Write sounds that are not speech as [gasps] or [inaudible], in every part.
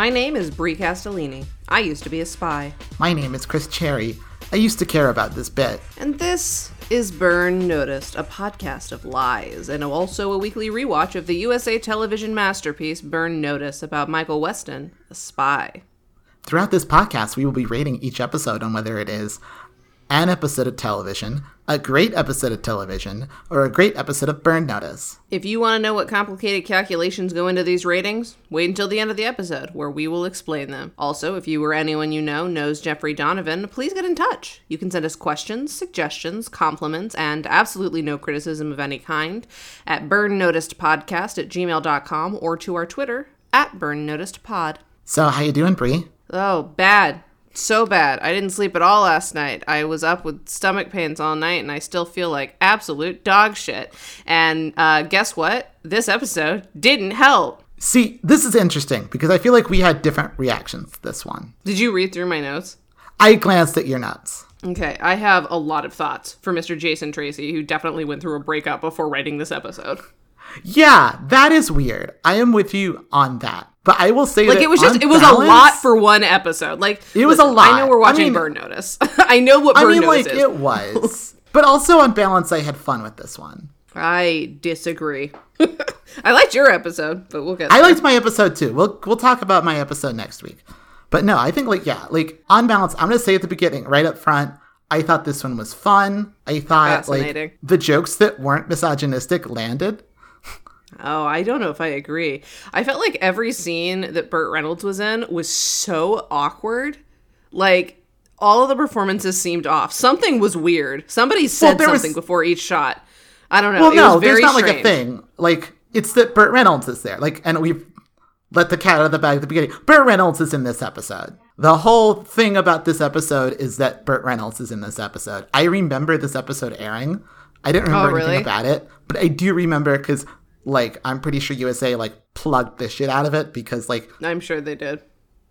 My name is Brie Castellini. I used to be a spy. My name is Chris Cherry. I used to care about this bit. And this is Burn Noticed, a podcast of lies, and also a weekly rewatch of the USA television masterpiece Burn Notice about Michael Weston, a spy. Throughout this podcast, we will be rating each episode on whether it is an episode of television, a great episode of television, or a great episode of Burn Notice. If you want to know what complicated calculations go into these ratings, wait until the end of the episode, where we will explain them. Also, if you or anyone you know knows Jeffrey Donovan, please get in touch. You can send us questions, suggestions, compliments, and absolutely no criticism of any kind at burnnoticedpodcast at gmail.com or to our Twitter at burnnoticedpod. So, how you doing, Brie? Oh, bad. So bad. I didn't sleep at all last night. I was up with stomach pains all night and I still feel like absolute dog shit. And uh, guess what? This episode didn't help. See, this is interesting because I feel like we had different reactions to this one. Did you read through my notes? I glanced at your notes. Okay, I have a lot of thoughts for Mr. Jason Tracey, who definitely went through a breakup before writing this episode. Yeah, that is weird. I am with you on that. But I will say Like it was just it was balance- a lot for one episode. Like It was a listen, lot. I know we're I watching mean- Burn Notice. [laughs] I know what I Burn mean, Notice like is. it was. [laughs] but also on balance, I had fun with this one. I disagree. [laughs] I liked your episode, but we'll get. I liked my episode too. We'll we'll talk about my episode next week. But no, I think like yeah, like on balance, I'm gonna say at the beginning, right up front, I thought this one was fun. I thought like the jokes that weren't misogynistic landed. Oh, I don't know if I agree. I felt like every scene that Burt Reynolds was in was so awkward. Like all of the performances seemed off. Something was weird. Somebody said was- something before each shot. I don't know. Well, it no, was there's not like a thing. Like it's that Burt Reynolds is there. Like, and we've let the cat out of the bag at the beginning. Burt Reynolds is in this episode. The whole thing about this episode is that Burt Reynolds is in this episode. I remember this episode airing. I didn't oh, remember Oh, really? anything about it, but I do remember because, like, I'm pretty sure USA like plugged the shit out of it because, like, I'm sure they did.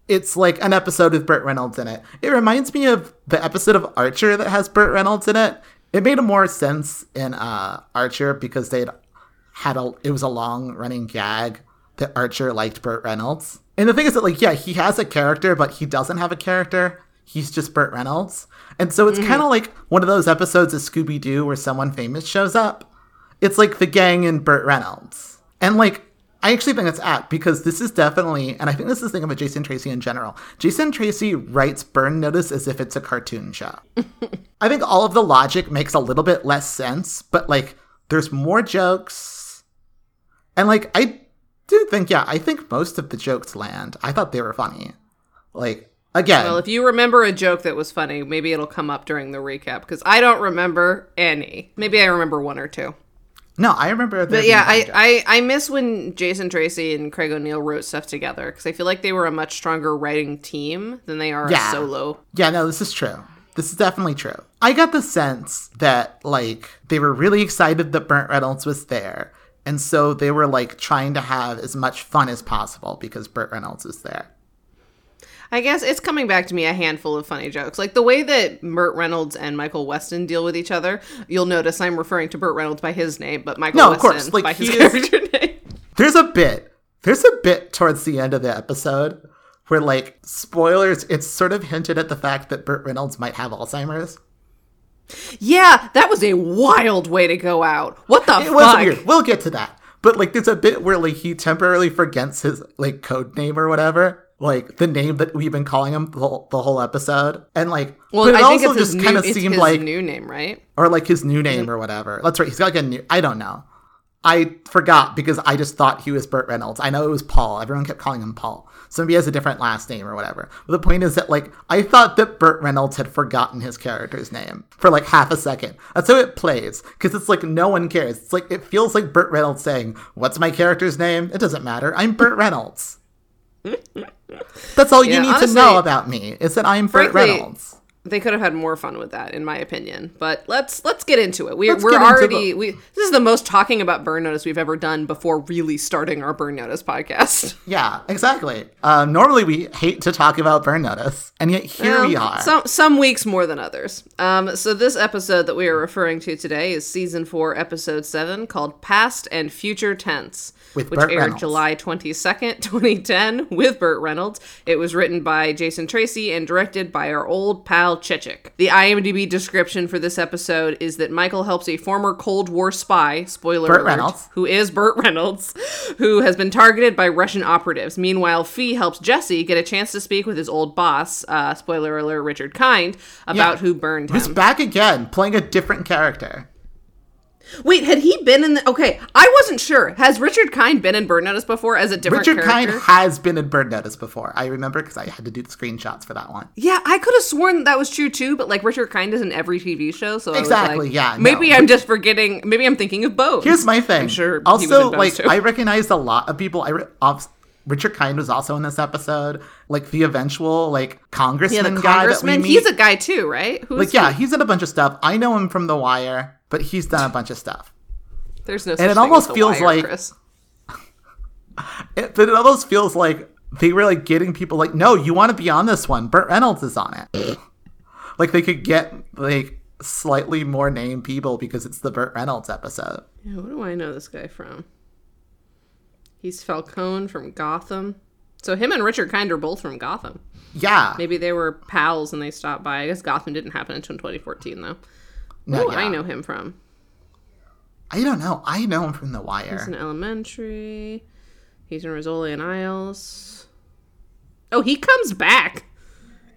it's like an episode with Burt Reynolds in it. It reminds me of the episode of Archer that has Burt Reynolds in it. It made more sense in uh, Archer because they'd had a it was a long running gag that Archer liked Burt Reynolds. And the thing is that like yeah, he has a character, but he doesn't have a character. He's just Burt Reynolds. And so it's kind of like one of those episodes of Scooby Doo where someone famous shows up. It's like the gang and Burt Reynolds. And like I actually think it's apt because this is definitely, and I think this is the thing about Jason Tracey in general. Jason Tracey writes Burn Notice as if it's a cartoon show. [laughs] I think all of the logic makes a little bit less sense, but like there's more jokes. And like I do think, yeah, I think most of the jokes land. I thought they were funny. Like again, Well, if you remember a joke that was funny, maybe it'll come up during the recap because I don't remember any. Maybe I remember one or two. No, I remember. But yeah, I. I, I miss when Jason Tracey and Craig O'Neill wrote stuff together because I feel like they were a much stronger writing team than they are Yeah. solo. Yeah, no, this is true. This is definitely true. I got the sense that like they were really excited that Burt Reynolds was there. And so they were like trying to have as much fun as possible because Burt Reynolds is there. I guess it's coming back to me a handful of funny jokes. Like the way that Burt Reynolds and Michael Weston deal with each other. You'll notice I'm referring to Burt Reynolds by his name, but Michael No, of Weston course, like, by his he is- character [laughs] name. There's a bit. There's a bit towards the end of the episode where like spoilers, it's sort of hinted at the fact that Burt Reynolds might have Alzheimer's. Yeah, that was a wild way to go out. What the It fuck? was weird. We'll get to that. But like there's a bit where like he temporarily forgets his like code name or whatever. Like the name that we've been calling him the whole, the whole episode. And like Well, but it I think also just kind of seemed his like new name, right? or like his new name or whatever. That's right. He's got like a new I don't know. I forgot because I just thought he was Burt Reynolds. I know it was Paul. Everyone kept calling him Paul. So maybe he has a different last name or whatever. But the point is that like I thought that Burt Reynolds had forgotten his character's name for like half a second. That's how it plays because it's like no one cares. It's like it feels like Burt Reynolds saying, "What's my character's name? It doesn't matter. I'm Burt Reynolds." [laughs] That's all you Yeah, need to know about me is that I'm Burt Reynolds. they could have had more fun with that in my opinion but let's let's get into it we, Let's we're already the- we this is the most talking about burn notice we've ever done before really starting our burn notice podcast [laughs] Yeah, exactly. Uh, normally we hate to talk about Burn Notice, and yet here we are. Some some weeks more than others. Um, so this episode that we are referring to today is season four, episode seven, called "Past and Future Tense," With which Burt aired Reynolds. July twenty second, [laughs] twenty ten, with Burt Reynolds. It was written by Jason Tracey and directed by our old pal Chechik. The IMDb description for this episode is that Michael helps a former Cold War spy, spoiler Burt alert, Reynolds. who is Burt Reynolds, [laughs] who has been targeted by Russian operatives. Meanwhile, Fee helps Jesse get a chance to speak with his old boss, uh, spoiler alert, Richard Kind, about Yeah. who burned him. He's back again, playing a different character. Wait, had he been in the. Okay, I wasn't sure. Has Richard Kind been in Burn Notice before as a different Richard character? Kind has been in Burn Notice before. I remember because I had to do the screenshots for that one. Yeah, I could have sworn that was true too, but like Richard Kind is in every TV show, so Exactly, like, yeah, no. Maybe I'm just forgetting. Maybe I'm thinking of both. Here's my thing. sure he was Also, like too. I recognized a lot of people. I re- off- Richard Kind was also in this episode. Like the eventual like yeah, congressman guy that congressman. we meet. He's a guy too, right? Who's like yeah, he's in a bunch of stuff. I know him from The Wire, but he's done a bunch of stuff. There's no. Such it thing almost feels Wire, like- Chris. [laughs] It, but it almost feels like they were like getting people like, no, you want to be on this one. Burt Reynolds is on it. [laughs] like they could get like slightly more named people because it's the Burt Reynolds episode. Yeah, what do I know this guy from? He's Falcone from Gotham. So him and Richard Kind are both from Gotham. Yeah, Maybe they were pals and they stopped by. I guess Gotham didn't happen until 2014 though. No, Who yeah. I know him from? I don't know. I know him from The Wire. He's in Elementary. He's in Rizzoli and Isles. Oh, he comes back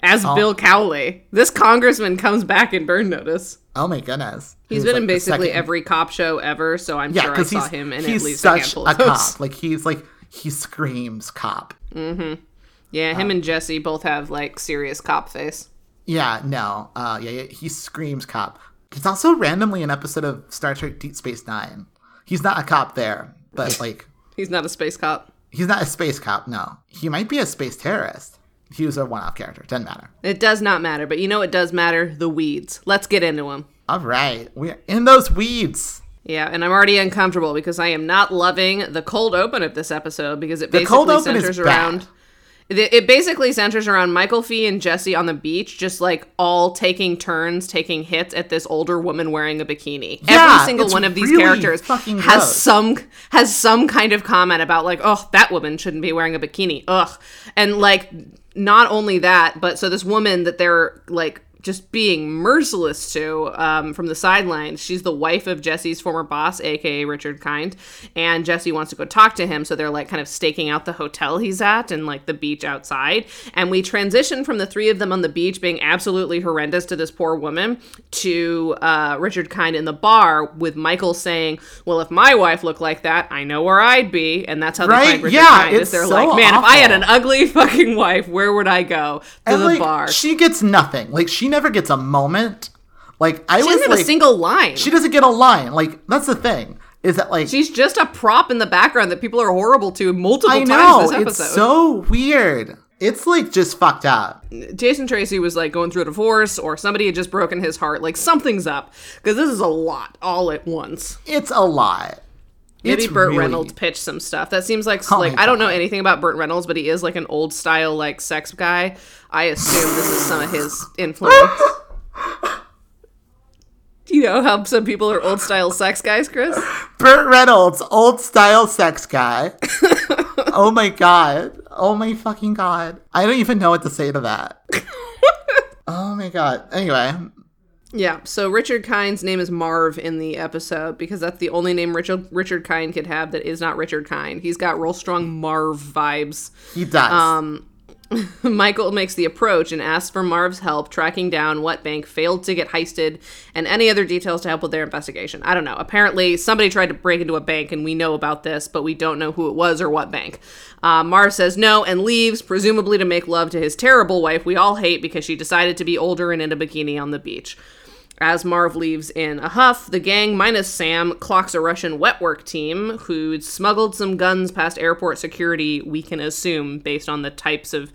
as Oh. Bill Cowley. This congressman comes back in Burn Notice. Oh my goodness. He's He been was, in basically second- every cop show ever, so I'm Yeah, sure I saw him in at least a handful a of those. cop. Like he's like he screams cop. Mm-hmm. Yeah, him and Jesse both have like serious cop face. Yeah, no. Uh, yeah, yeah, he screams cop. He's also randomly an episode of Star Trek Deep Space Nine. He's not a cop there, but like He's not a space cop. he's not a space cop. No, he might be a space terrorist. He was a one-off character. Doesn't matter. It does not matter, but you know it does matter? The weeds. Let's get into them. All right, we're in those weeds. Yeah, and I'm already uncomfortable because I am not loving the cold open of this episode because it basically cold open is centers bad. around. It it basically centers around Michael Fee and Jesse on the beach, just like all taking turns taking hits at this older woman wearing a bikini. Yeah, Every single one of these really characters has gross. some has some kind of comment about like, oh, that woman shouldn't be wearing a bikini. Ugh. And like not only that, but so this woman that they're like just being merciless to um, from the sidelines. She's the wife of Jesse's former boss, aka Richard Kind, and Jesse wants to go talk to him. So they're like kind of staking out the hotel he's at and like the beach outside. And we transition from the three of them on the beach being absolutely horrendous to this poor woman to uh, Richard Kind in the bar with Michael saying, "Well, if my wife looked like that, I know where I'd be." And that's how they Right? find Richard Yeah, Kind. it's Is they're so like, "Man, if I had an ugly [laughs] fucking wife, where would I go to And the like bar?" she gets nothing. Like she never gets a moment. Like I She was doesn't have like, a single line. she doesn't get a line. Like that's the thing. Is that like She's just a prop in the background that people are horrible to multiple I times know this it's so weird. It's like just fucked up. Jason Tracey was like going through a divorce, or somebody had just broken his heart. Like something's up because this is a lot all at once. It's a lot. Maybe It's Burt really- Reynolds pitched some stuff. That seems like Oh like I don't know anything about Burt Reynolds, but he is like an old style like sex guy. I assume this is some of his influence. Do [laughs] you know how some people are old style sex guys, Chris? Burt Reynolds, old style sex guy. [laughs] oh my god. Oh my fucking god. I don't even know what to say to that. [laughs] oh my god. Anyway, Yeah, so Richard Kind's name is Marv in the episode because that's the only name Richard Richard Kind could have that is not Richard Kind. He's got real strong Marv vibes. he does. Um, [laughs] Michael makes the approach and asks for Marv's help tracking down what bank failed to get heisted and any other details to help with their investigation. I don't know. Apparently, somebody tried to break into a bank, and we know about this, but we don't know who it was or what bank. Uh, Marv says no and leaves, presumably to make love to his terrible wife we all hate because she decided to be older and in a bikini on the beach. As Marv leaves in a huff, the gang minus Sam clocks a Russian wet work team who'd smuggled some guns past airport security, we can assume, based on the types of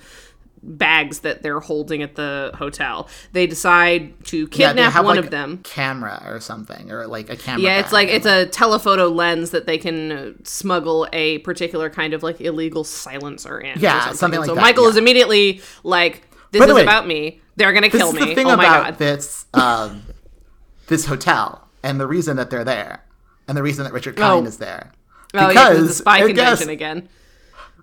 bags that they're holding at the hotel. They decide to Yeah, kidnap have, one like, of them. camera or something, or like a camera. Yeah, it's like it's a telephoto lens that they can uh, smuggle a particular kind of like illegal silencer in. Yeah, something like so that, Michael yeah. is immediately like, "This is way, about me. They're gonna kill me." the thing oh my about god! this um, this hotel and the reason that they're there and the reason that Richard Kind Oh. is there. oh yeah, the spy I guess, convention again.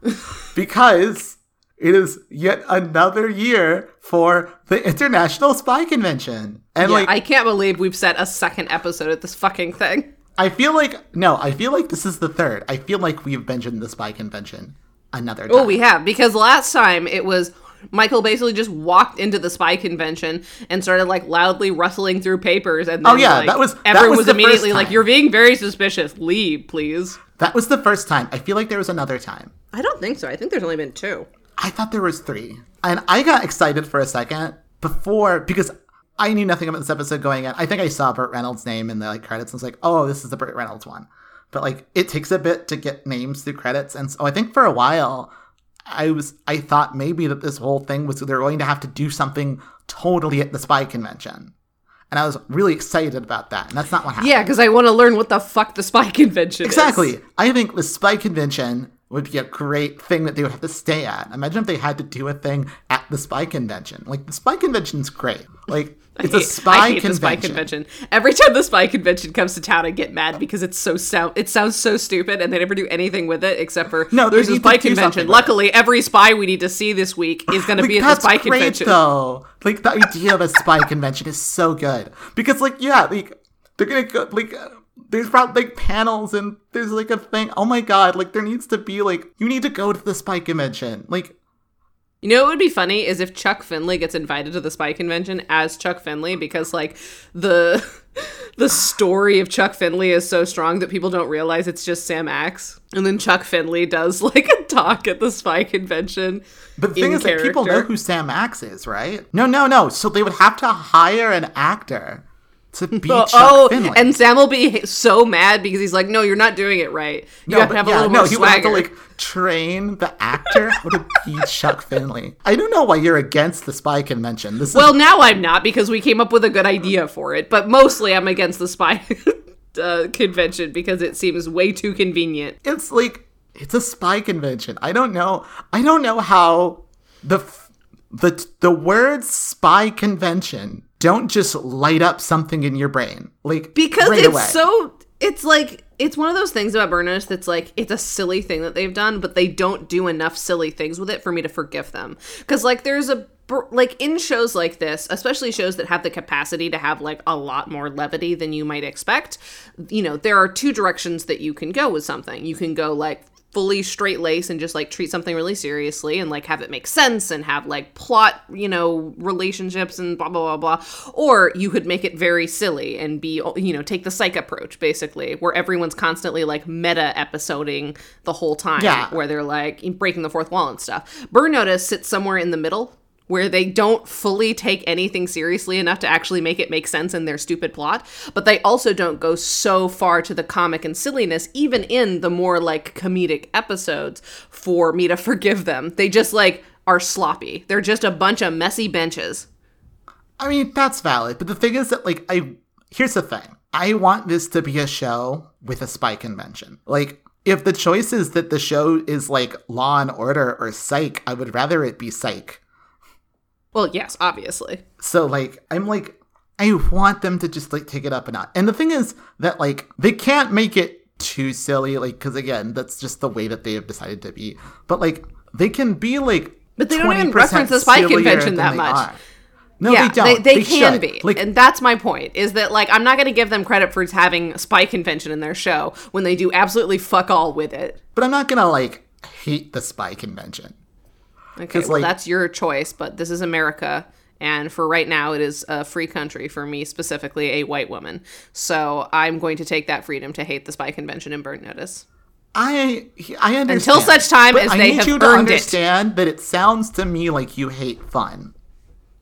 [laughs] because it is yet another year for the International Spy Convention. And Yeah, like I can't believe we've set a second episode of this fucking thing. I feel like no, I feel like this is the third. I feel like we've mentioned the spy convention another oh, time. Oh, we have because last time it was Michael basically just walked into the spy convention and started like loudly rustling through papers, and then, Oh, yeah, like, that was- that everyone was was, the first immediately like, "You're being very suspicious. Leave, please." that was the first time. I feel like there was another time. I don't think so. I think there's only been two. I thought there was three, and I got excited for a second before because I knew nothing about this episode going in. I think I saw Burt Reynolds' name in the like credits and was like, "Oh, this is the Burt Reynolds one." But like, it takes a bit to get names through credits, and so I think for a while, I was I thought maybe that this whole thing was they're going to have to do something totally at the spy convention, and I was really excited about that, and that's not what happened. Yeah, because I want to learn what the fuck the spy [laughs] convention is. Exactly. I think the spy convention would be a great thing that they would have to stay at. Imagine if they had to do a thing at the spy convention. Like the spy convention's great. Like it's I a hate- spy hate convention. the spy convention. Every time the spy convention comes to town, I get mad because it's so sound. It sounds so stupid, and they never do anything with it except for No, There's a spy convention. Luckily, every spy we need to see this week is going to be at the spy great convention. though. Like the idea of a spy convention is so good because like yeah, like they're gonna go like. There's probably like panels and there's like a thing. Oh my god! Like there needs to be like you need to go to the spy convention. Like You know what would be funny is if Chuck Finley gets invited to the spy convention as Chuck Finley because like the [laughs] the story of Chuck Finley is so strong that people don't realize it's just Sam Axe. And then Chuck Finley does [laughs] like a talk at the spy convention. But the thing in is that people know who Sam Axe is, right? No, no, no. So they would have to hire an actor to be [laughs] Oh, Chuck oh, Finley. and Sam will be so mad because he's like, "No, you're not doing it right. You no, have to have a little no, more he would have swagger." to like train the actor how to be Chuck Finley. I don't know why you're against the spy convention. This well, is now I'm not because we came up with a good idea for it, but mostly I'm against the spy [laughs] uh, convention because it seems way too convenient. it's like it's a spy convention. I don't know. I don't know how the f- the the words spy convention don't just light up something in your brain like because right it's away. so it's like it's one of those things about Burners that's like it's a silly thing that they've done but they don't do enough silly things with it for me to forgive them because like there's a like in shows like this especially shows that have the capacity to have like a lot more levity than you might expect you know there are two directions that you can go with something you can go like fully straight lace and just like treat something really seriously and like have it make sense and have like plot, you know, relationships and blah blah blah blah. Or you could make it very silly and be you know, take the psych approach basically, where everyone's constantly like meta episoding the whole time. Yeah. Where they're like breaking the fourth wall and stuff. Burn Notice sits somewhere in the middle where they don't fully take anything seriously enough to actually make it make sense in their stupid plot, but they also don't go so far to the comic and silliness, even in the more like comedic episodes, for me to [laughs] forgive them. They just like are sloppy. They're just a bunch of messy benches. I mean, that's valid. But the thing is that, like, I. Here's the thing I want this to be a show with a spy convention. Like, if the choice is that the show is like Law and Order or Psych, I would rather it be Psych. Well, yes, obviously. So, like, I'm like, I want them to just like take it up a notch. And the thing is that, like, they can't make it too silly, like, because again, that's just the way that they have decided to be. But, like, they can be like, But they don't even reference the spy convention that much. are. No, yeah, they don't. They, can should. be, Like, and that's my point. Is that like I'm not going to give them credit for having spy convention in their show when they do absolutely fuck all with it. but I'm not gonna like hate the spy convention. Okay, well, like- that's your choice, but this is America, and for right now, it is a free country for me, specifically a white woman. So I'm going to take that freedom to hate the spy convention and burn notice. I I understand Until such time but as I they need have you to earned it. understand that it sounds to me like you hate fun.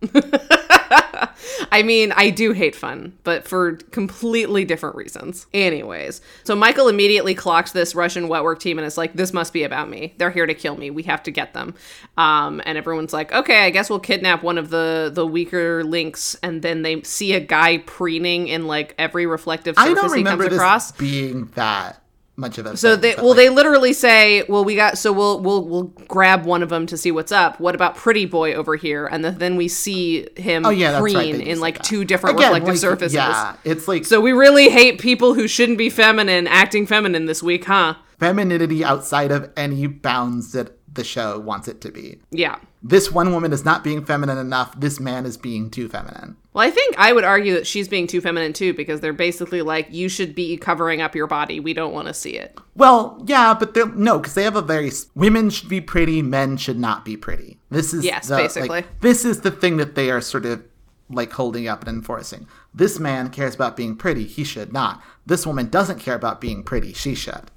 [laughs] I mean, I do hate fun, but for completely different reasons. Anyways, so Michael immediately clocks this Russian wet work team and is like, this must be about me. They're here to kill me. We have to get them. Um, and everyone's like, okay, I guess we'll kidnap one of the, the weaker links. And then they see a guy preening in like every reflective I surface don't he remember comes this across. being that much of a So they well like, they literally say, well we got so we'll we'll we'll grab one of them to see what's up. What about Pretty Boy over here? And then- then we see him oh yeah, that's right. preen they do in like that. two different Again, reflective like, surfaces. Yeah, it's like So we really hate people who shouldn't be feminine acting feminine this week, huh? femininity outside of any bounds that the show wants it to be. Yeah. This one woman is not being feminine enough. This man is being too feminine. Well, I think I would argue that she's being too feminine too because they're basically like you should be covering up your body. We don't want to see it. Well, yeah, but they're no, because they have a very women should be pretty, men should not be pretty. This is Yes, the, like, basically. this is the thing that they are sort of like holding up and enforcing. This man cares about being pretty, he should not. This woman doesn't care about being pretty, she should.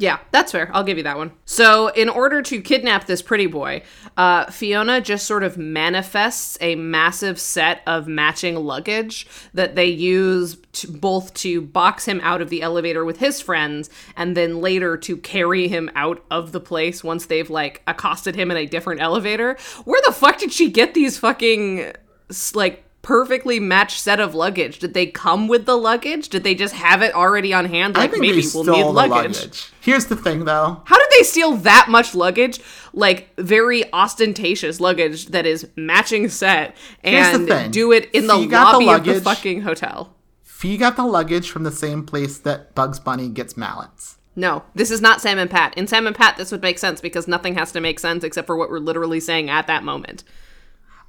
Yeah, that's fair. I'll give you that one. So, in order to kidnap this pretty boy, uh, Fiona just sort of manifests a massive set of matching luggage that they use to, both to box him out of the elevator with his friends and then later to carry him out of the place once they've like accosted him in a different elevator. Where the fuck did she get these fucking like perfectly matched set of luggage? Did they come with the luggage? Did they just have it already on hand? Like maybe they we'll need luggage. luggage. Here's the thing though. How did they steal that much luggage? Like very ostentatious luggage that is matching set and do it in the you the lobby of the fucking hotel. Fee got the luggage from the same place that Bugs Bunny gets mallets. No, this is not Sam and Pat. In Sam and Pat, this would make sense because nothing has to make sense except for what we're literally saying at that moment.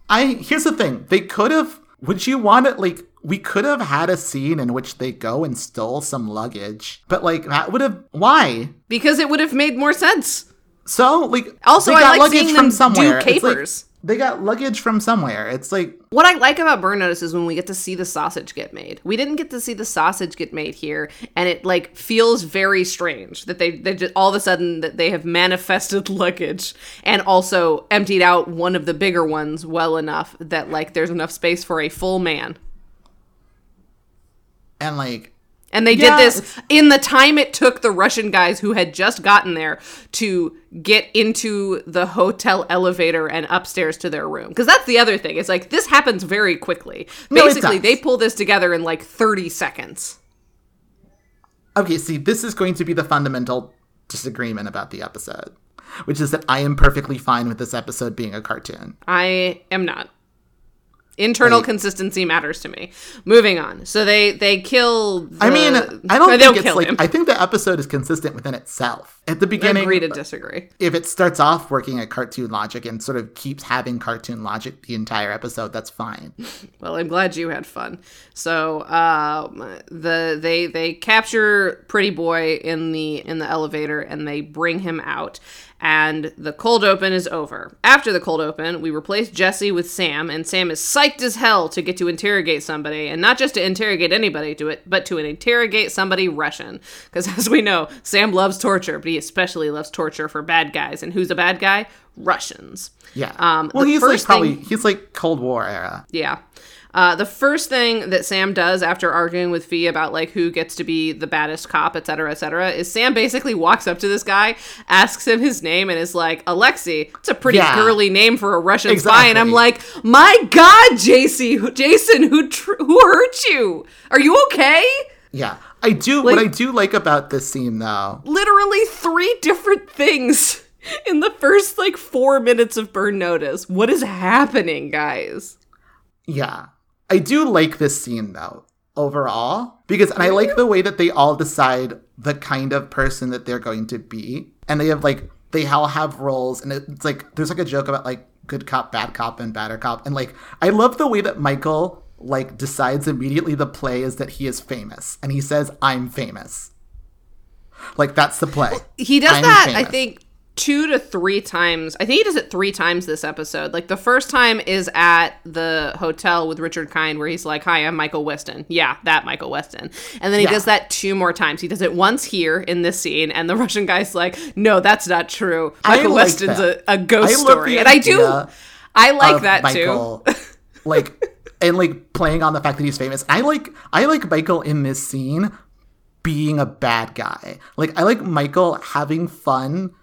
I here's the thing. They could have would you want it like we could have had a scene in which they go and stole some luggage. But like that would have why? Because it would have made more sense. So like Also, I like seeing them do It's like, capers. They got luggage from somewhere. It's like What I like about Burn Notice is when we get to see the sausage get made. We didn't get to see the sausage get made here, and it like feels very strange that they they just all of a sudden that they have manifested [laughs] luggage and also emptied out one of the bigger ones well enough that like there's enough space for a full man. and like And they Yeah, did this in the time it took the Russian guys who had just gotten there to get into the hotel elevator and upstairs to their room. Because that's the other thing. It's like this happens very quickly. No, Basically, they pull this together in like 30 seconds. okay, see, this is going to be the fundamental disagreement about the episode, which is that I am perfectly fine with this episode being a cartoon. I am not. Internal Like- consistency matters to me. Moving on. So they they kill. The, I mean, I don't [laughs] think it's like him. I think the episode is consistent within itself. At the beginning, agree to disagree. if it starts off working at cartoon logic and sort of keeps having cartoon logic the entire episode, that's fine. [laughs] Well, I'm glad you had fun. So, um, the they they capture Pretty Boy in the in the elevator and they bring him out. And the cold open is over. After the cold open, we replace Jesse with Sam, and Sam is psyched as hell to get to interrogate somebody, and not just to interrogate anybody to it, but to interrogate somebody Russian. Because [laughs] as we know, Sam loves torture, but he especially loves torture for bad guys. And who's a bad guy? Russians. Yeah. Um, well, he's like probably thing- he's like Cold War era. Yeah. Uh, the first thing that Sam does after arguing with Fee about like who gets to be the baddest cop, et cetera, et cetera, is Sam basically walks up to this guy, asks him his name, and is like, Alexei, it's a pretty Yeah. girly name for a Russian spy. And I'm like, my God, JC, who- Jason, who tr- who hurt you? Are you okay? Yeah. I do what I do like about this scene though. Literally three different things [laughs] in the first like four minutes of Burn Notice. What is happening, guys? Yeah. I do like this scene though, overall. Because and I like the way that they all decide the kind of person that they're going to be. And they have like they all have roles and it's like there's like a joke about like good cop, bad cop, and badder cop. And like I love the way that Michael like decides immediately the play is that he is famous. And he says, I'm famous. Like that's the play. he does I'm that i think two to three times i think he does it three times this episode. Like the first time is at the hotel with richard kind where he's like hi i'm michael weston. Yeah that michael weston. And then he Yeah. does that two more times. He does it once here in this scene and the [laughs] russian guy's like no that's not true. Michael like weston's a, a ghost story. And i do i like that Michael, too like [laughs] and like playing on the fact that he's famous. I like I like Michael in this scene being a bad guy. Like I like Michael having fun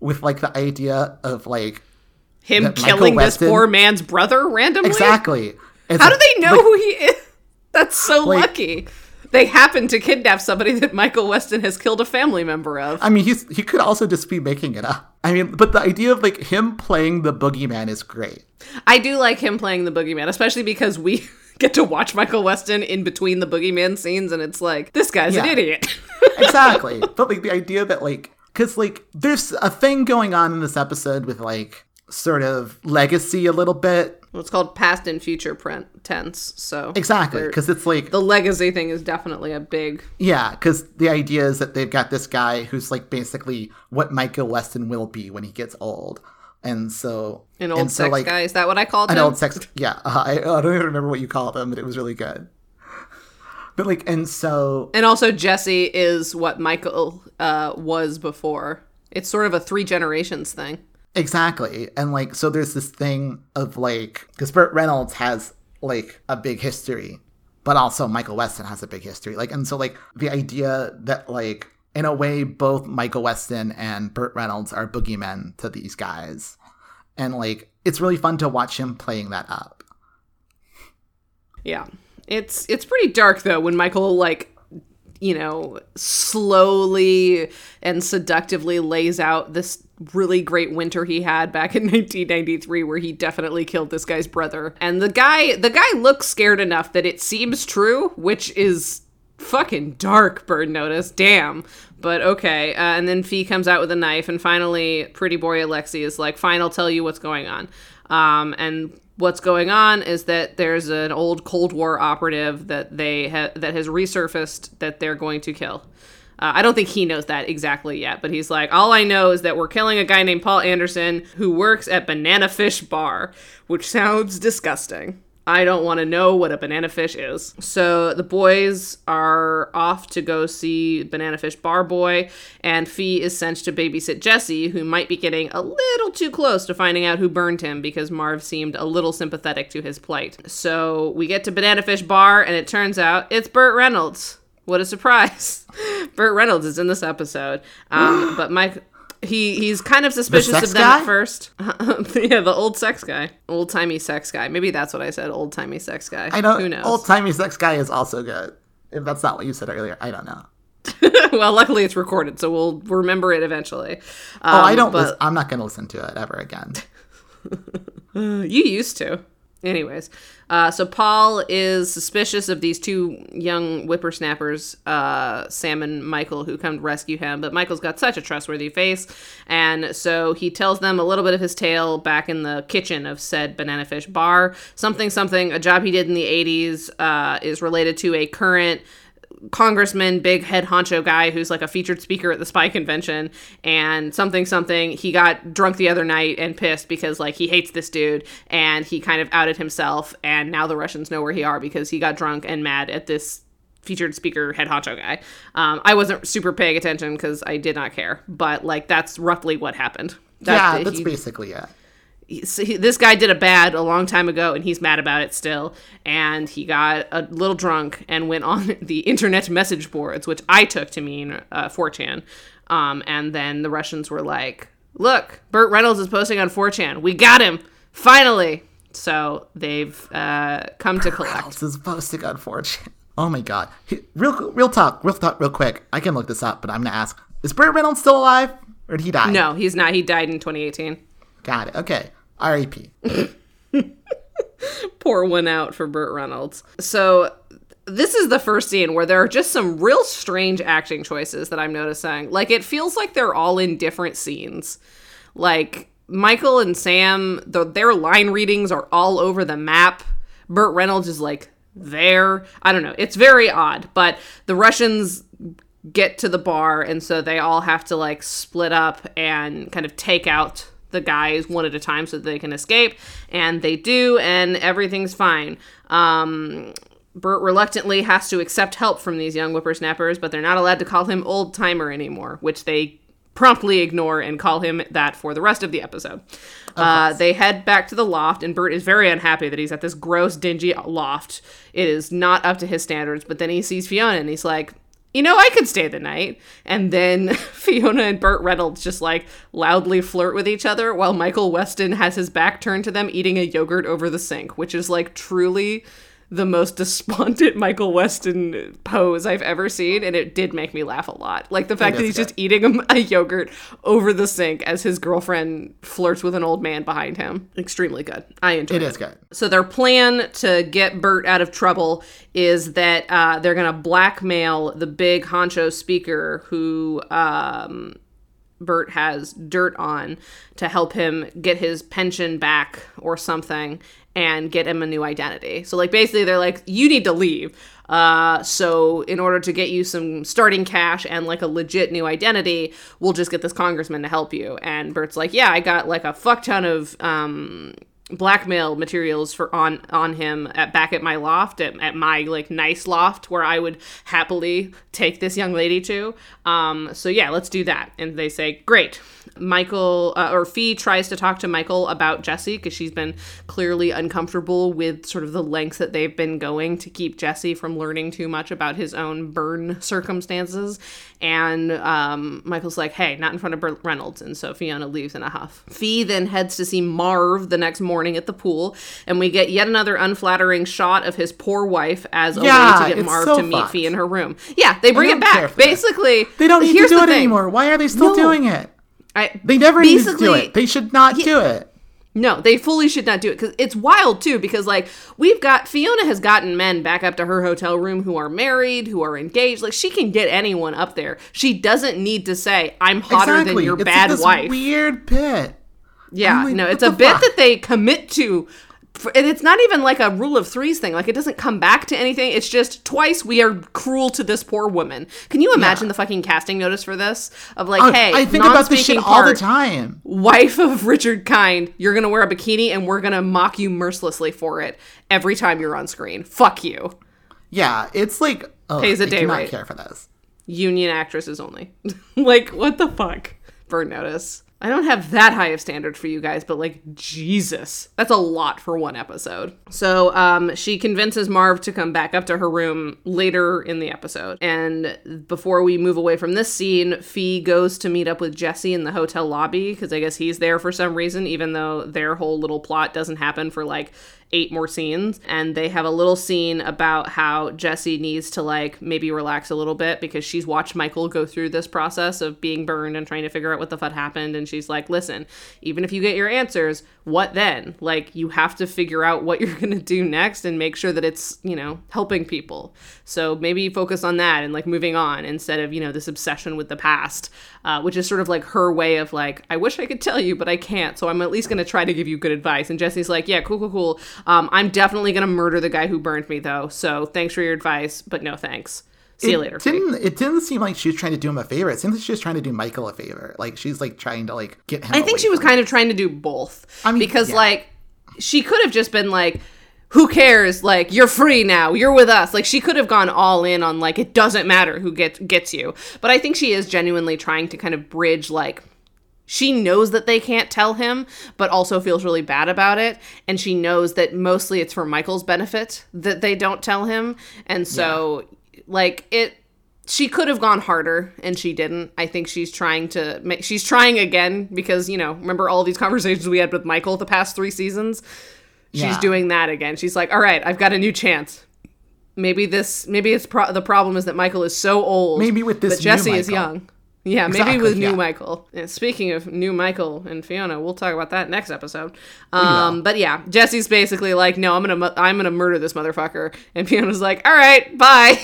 with like the idea of like Him killing Weston- this poor man's brother randomly. exactly. It's How do they know who he is? [laughs] That's so Like- lucky. They happen to kidnap somebody that Michael Weston has killed a family member of. I mean, he's he could also just be making it up. I mean, but the idea of like him playing the boogeyman is great. I do like him playing the boogeyman, especially because we [laughs] get to watch Michael Weston in between the boogeyman scenes, and it's like, this guy's an idiot. [laughs] exactly. but like the idea that like because like there's a thing going on in this episode with like sort of legacy a little bit. well, it's called past and future print tense, so Exactly, because it's like the legacy thing is definitely a big. yeah, because the idea is that they've got this guy who's like basically what Michael Weston will be when he gets old, and so An old and so, sex like, guy. Is that what I called an him? old sex yeah uh, [laughs] I, I don't even remember what you called him but it was really good but like and so and also, Jesse is what Michael uh, was before. It's sort of a three generations thing. exactly and like so there's this thing of like because burt reynolds has like a big history but also michael weston has a big history like and so like the idea that like in a way both michael weston and burt reynolds are boogeymen to these guys and like it's really fun to watch him playing that up Yeah. It's it's pretty dark though when Michael like you know slowly and seductively lays out this really great winter he had back in [laughs] 1993 where he definitely killed this guy's brother. And the guy the guy looks scared enough that it seems true, which is fucking dark burn notice damn. But okay uh, and then fee comes out with a knife and finally pretty boy alexi is like fine i'll tell you what's going on. Um, and what's going on is that there's an old cold war operative that they ha- that has resurfaced that they're going to kill uh, I don't think he knows that exactly yet, but he's like, all I know is that we're killing a guy named Paul Anderson who works at Banana Fish Bar, which sounds disgusting. I don't want to know what a banana fish is. So the boys are off to go see Banana Fish Bar Boy, and Fee is sent to babysit Jesse, who might be getting a little too close to finding out who burned him because Marv seemed a little sympathetic to his plight. So we get to Banana Fish Bar, and it turns out it's Burt Reynolds. What a surprise! [laughs] Burt Reynolds is in this episode, um, [gasps] but Mike. He he's kind of suspicious sex of them guy? at first. [laughs] yeah, the old sex guy, old timey sex guy. Maybe that's what I said. Old timey sex guy. i know Who knows? old timey sex guy is also good if that's not what you said earlier i don't know [laughs] well, luckily it's recorded, so we'll remember it eventually. oh i Um, don't But lis- i'm not gonna listen to it ever again [laughs] you used to. Anyways, uh, so Paul is suspicious of these two young whippersnappers, uh, Sam and Michael, who come to rescue him. But Michael's got such a trustworthy face, and so he tells them a little bit of his tale back in the kitchen of said Banana Fish bar. Something, something, a job he did in the '80s uh, is related to a current congressman, big head honcho guy who's like a featured speaker at the Spy Convention, and something something. He got drunk the other night and pissed because like he hates this dude, and he kind of outed himself, and now the Russians know where he are because he got drunk and mad at this featured speaker head honcho guy. Um, I wasn't super paying attention because I did not care, but like that's roughly what happened. That- yeah he- that's basically it so he, this guy did a bad a long time ago and he's mad about it still and he got a little drunk and went on [laughs] the internet message boards which i took to mean uh, 4chan um, and then the russians were like look burt reynolds is posting on 4chan we got him finally so they've uh, come to collect This is posting on 4chan. Oh my god. He- Real real talk, real talk, real quick. I can look this up, but I'm gonna ask: Is Burt Reynolds still alive, or did he die? no he's not he died in 2018 Got it. Okay. R.I.P. [laughs] pour one out for Burt Reynolds. So this is the first scene where there are just some real strange acting choices that I'm noticing. Like it feels like they're all in different scenes. Like Michael and Sam, the, their line readings are all over the map. Burt Reynolds is like there. I don't know. It's very odd, but the Russians get to the bar and so they all have to like split up and kind of take out the guys one at a time so that they can escape and they do and everything's fine um Burt reluctantly has to accept help from these young whippersnappers, but they're not allowed to call him old timer anymore, which they promptly ignore and call him that for the rest of the episode. Uh, they head back to the loft, and Burt is very unhappy that he's at this gross, dingy loft. It is not up to his standards, but then he sees Fiona and he's like, you know, I could stay the night. And then [laughs] Fiona and Burt Reynolds just like loudly flirt with each other while Michael Weston has his back turned to them eating a yogurt over the sink, which is like truly the most despondent [laughs] Michael Weston pose I've ever seen, and it did make me laugh a lot. Like the fact that he's good. just eating a, yogurt over the sink as his girlfriend flirts with an old man behind him. Extremely good. I enjoyed It it. is good. So their plan to get Burt out of trouble is that uh, they're going to blackmail the big honcho speaker who um, Burt has dirt on to help him get his pension back or something and get him a new identity. So like basically they're like you need to leave. Uh, so in order to get you some starting cash and like a legit new identity, we'll just get this congressman to help you. And Burt's like, yeah, I got like a fuck ton of um blackmail materials for on on him at back at my loft at, at my like nice loft where I would happily take this young lady to. Um, so yeah, let's do that. And they say, great. Michael uh, or Fee tries to talk to Michael about Jesse because she's been clearly uncomfortable with sort of the lengths that they've been going to keep Jesse from learning too much about his own burn circumstances. And um, Michael's like, hey, not in front of Reynolds. And so Fiona leaves in a huff. Fee then heads to see Marv the next morning at the pool, and we get yet another unflattering shot of his poor wife as a Yeah, way to get Marv so to meet fucked. Fee in her room. Yeah, they bring it back. for that. Basically, They don't need to do it thing. anymore. Why are they still No. doing it? I, They never need to do it. They should not do it. No, they fully should not do it because it's wild too. Because like we've got Fiona has gotten men back up to her hotel room who are married, who are engaged. Like she can get anyone up there. She doesn't need to say I'm hotter than your It's bad wife. Weird bit. Yeah, like, no, it's a the bit that they commit to. For, and it's not even like a rule of threes thing. Like it doesn't come back to anything. It's just twice we are cruel to this poor woman. Can you imagine the fucking casting notice for this? Of like, Oh, hey, I think about this shit non-speaking all the time. wife of Richard Kind, you're gonna wear a bikini and we're gonna mock you mercilessly for it every time you're on screen. Fuck you. Yeah, it's like ugh, Pays a I day not rate. care for this. Union actresses only. [laughs] like, what the fuck? Burn notice. I don't have that high of standard for you guys, but like, Jesus. That's a lot for one episode. So, um, she convinces Marv to come back up to her room later in the episode. And before we move away from this scene, Fee goes to meet up with Jesse in the hotel lobby because I guess he's there for some reason, even though their whole little plot doesn't happen for like eight more scenes and they have a little scene about how Jesse needs to like maybe relax a little bit because she's watched Michael go through this process of being burned and trying to figure out what the fuck happened and she's like listen even if you get your answers what then? Like you have to figure out what [laughs] you're going to do next and make sure that it's you know helping people. So maybe focus on that and like moving on instead of you know this obsession with the past uh, which is sort of like her way of like I wish I could tell you but I can't so I'm at least going to try to give you good advice. And Jesse's like yeah cool cool cool um, I'm definitely going to murder the guy who burned me though so thanks for your advice but no thanks see you later Didn't it didn't seem like she was trying to do him a favor. It seems like she was trying to do Michael a favor. Like she's like trying to like get him. I think she was kind of trying to do both. I mean, because yeah. like she could have just been like, "Who cares? Like you're free now. You're with us." Like she could have gone all in on like it doesn't matter who gets gets you. But I think she is genuinely trying to kind of bridge like she knows that they can't tell him, but also feels really bad about it. And she knows that mostly it's for Michael's benefit that they don't tell him. And so, like, it. She could have gone harder, and she didn't. I think she's trying to make. She's trying again because you know, remember all these [laughs] conversations we had with Michael the past three seasons. She's Yeah. doing that again. She's like, "All right, I've got a new chance. Maybe this. Maybe it's pro- the problem is that Michael is so old. Maybe with this that Jesse is young. Yeah, maybe Exactly, with new yeah. Michael. And speaking of new Michael and Fiona, we'll talk about that next episode. Um, but yeah, Jesse's basically like, "No, I'm gonna, mu- I'm gonna murder this motherfucker," and [laughs] Fiona's like, "All right, bye."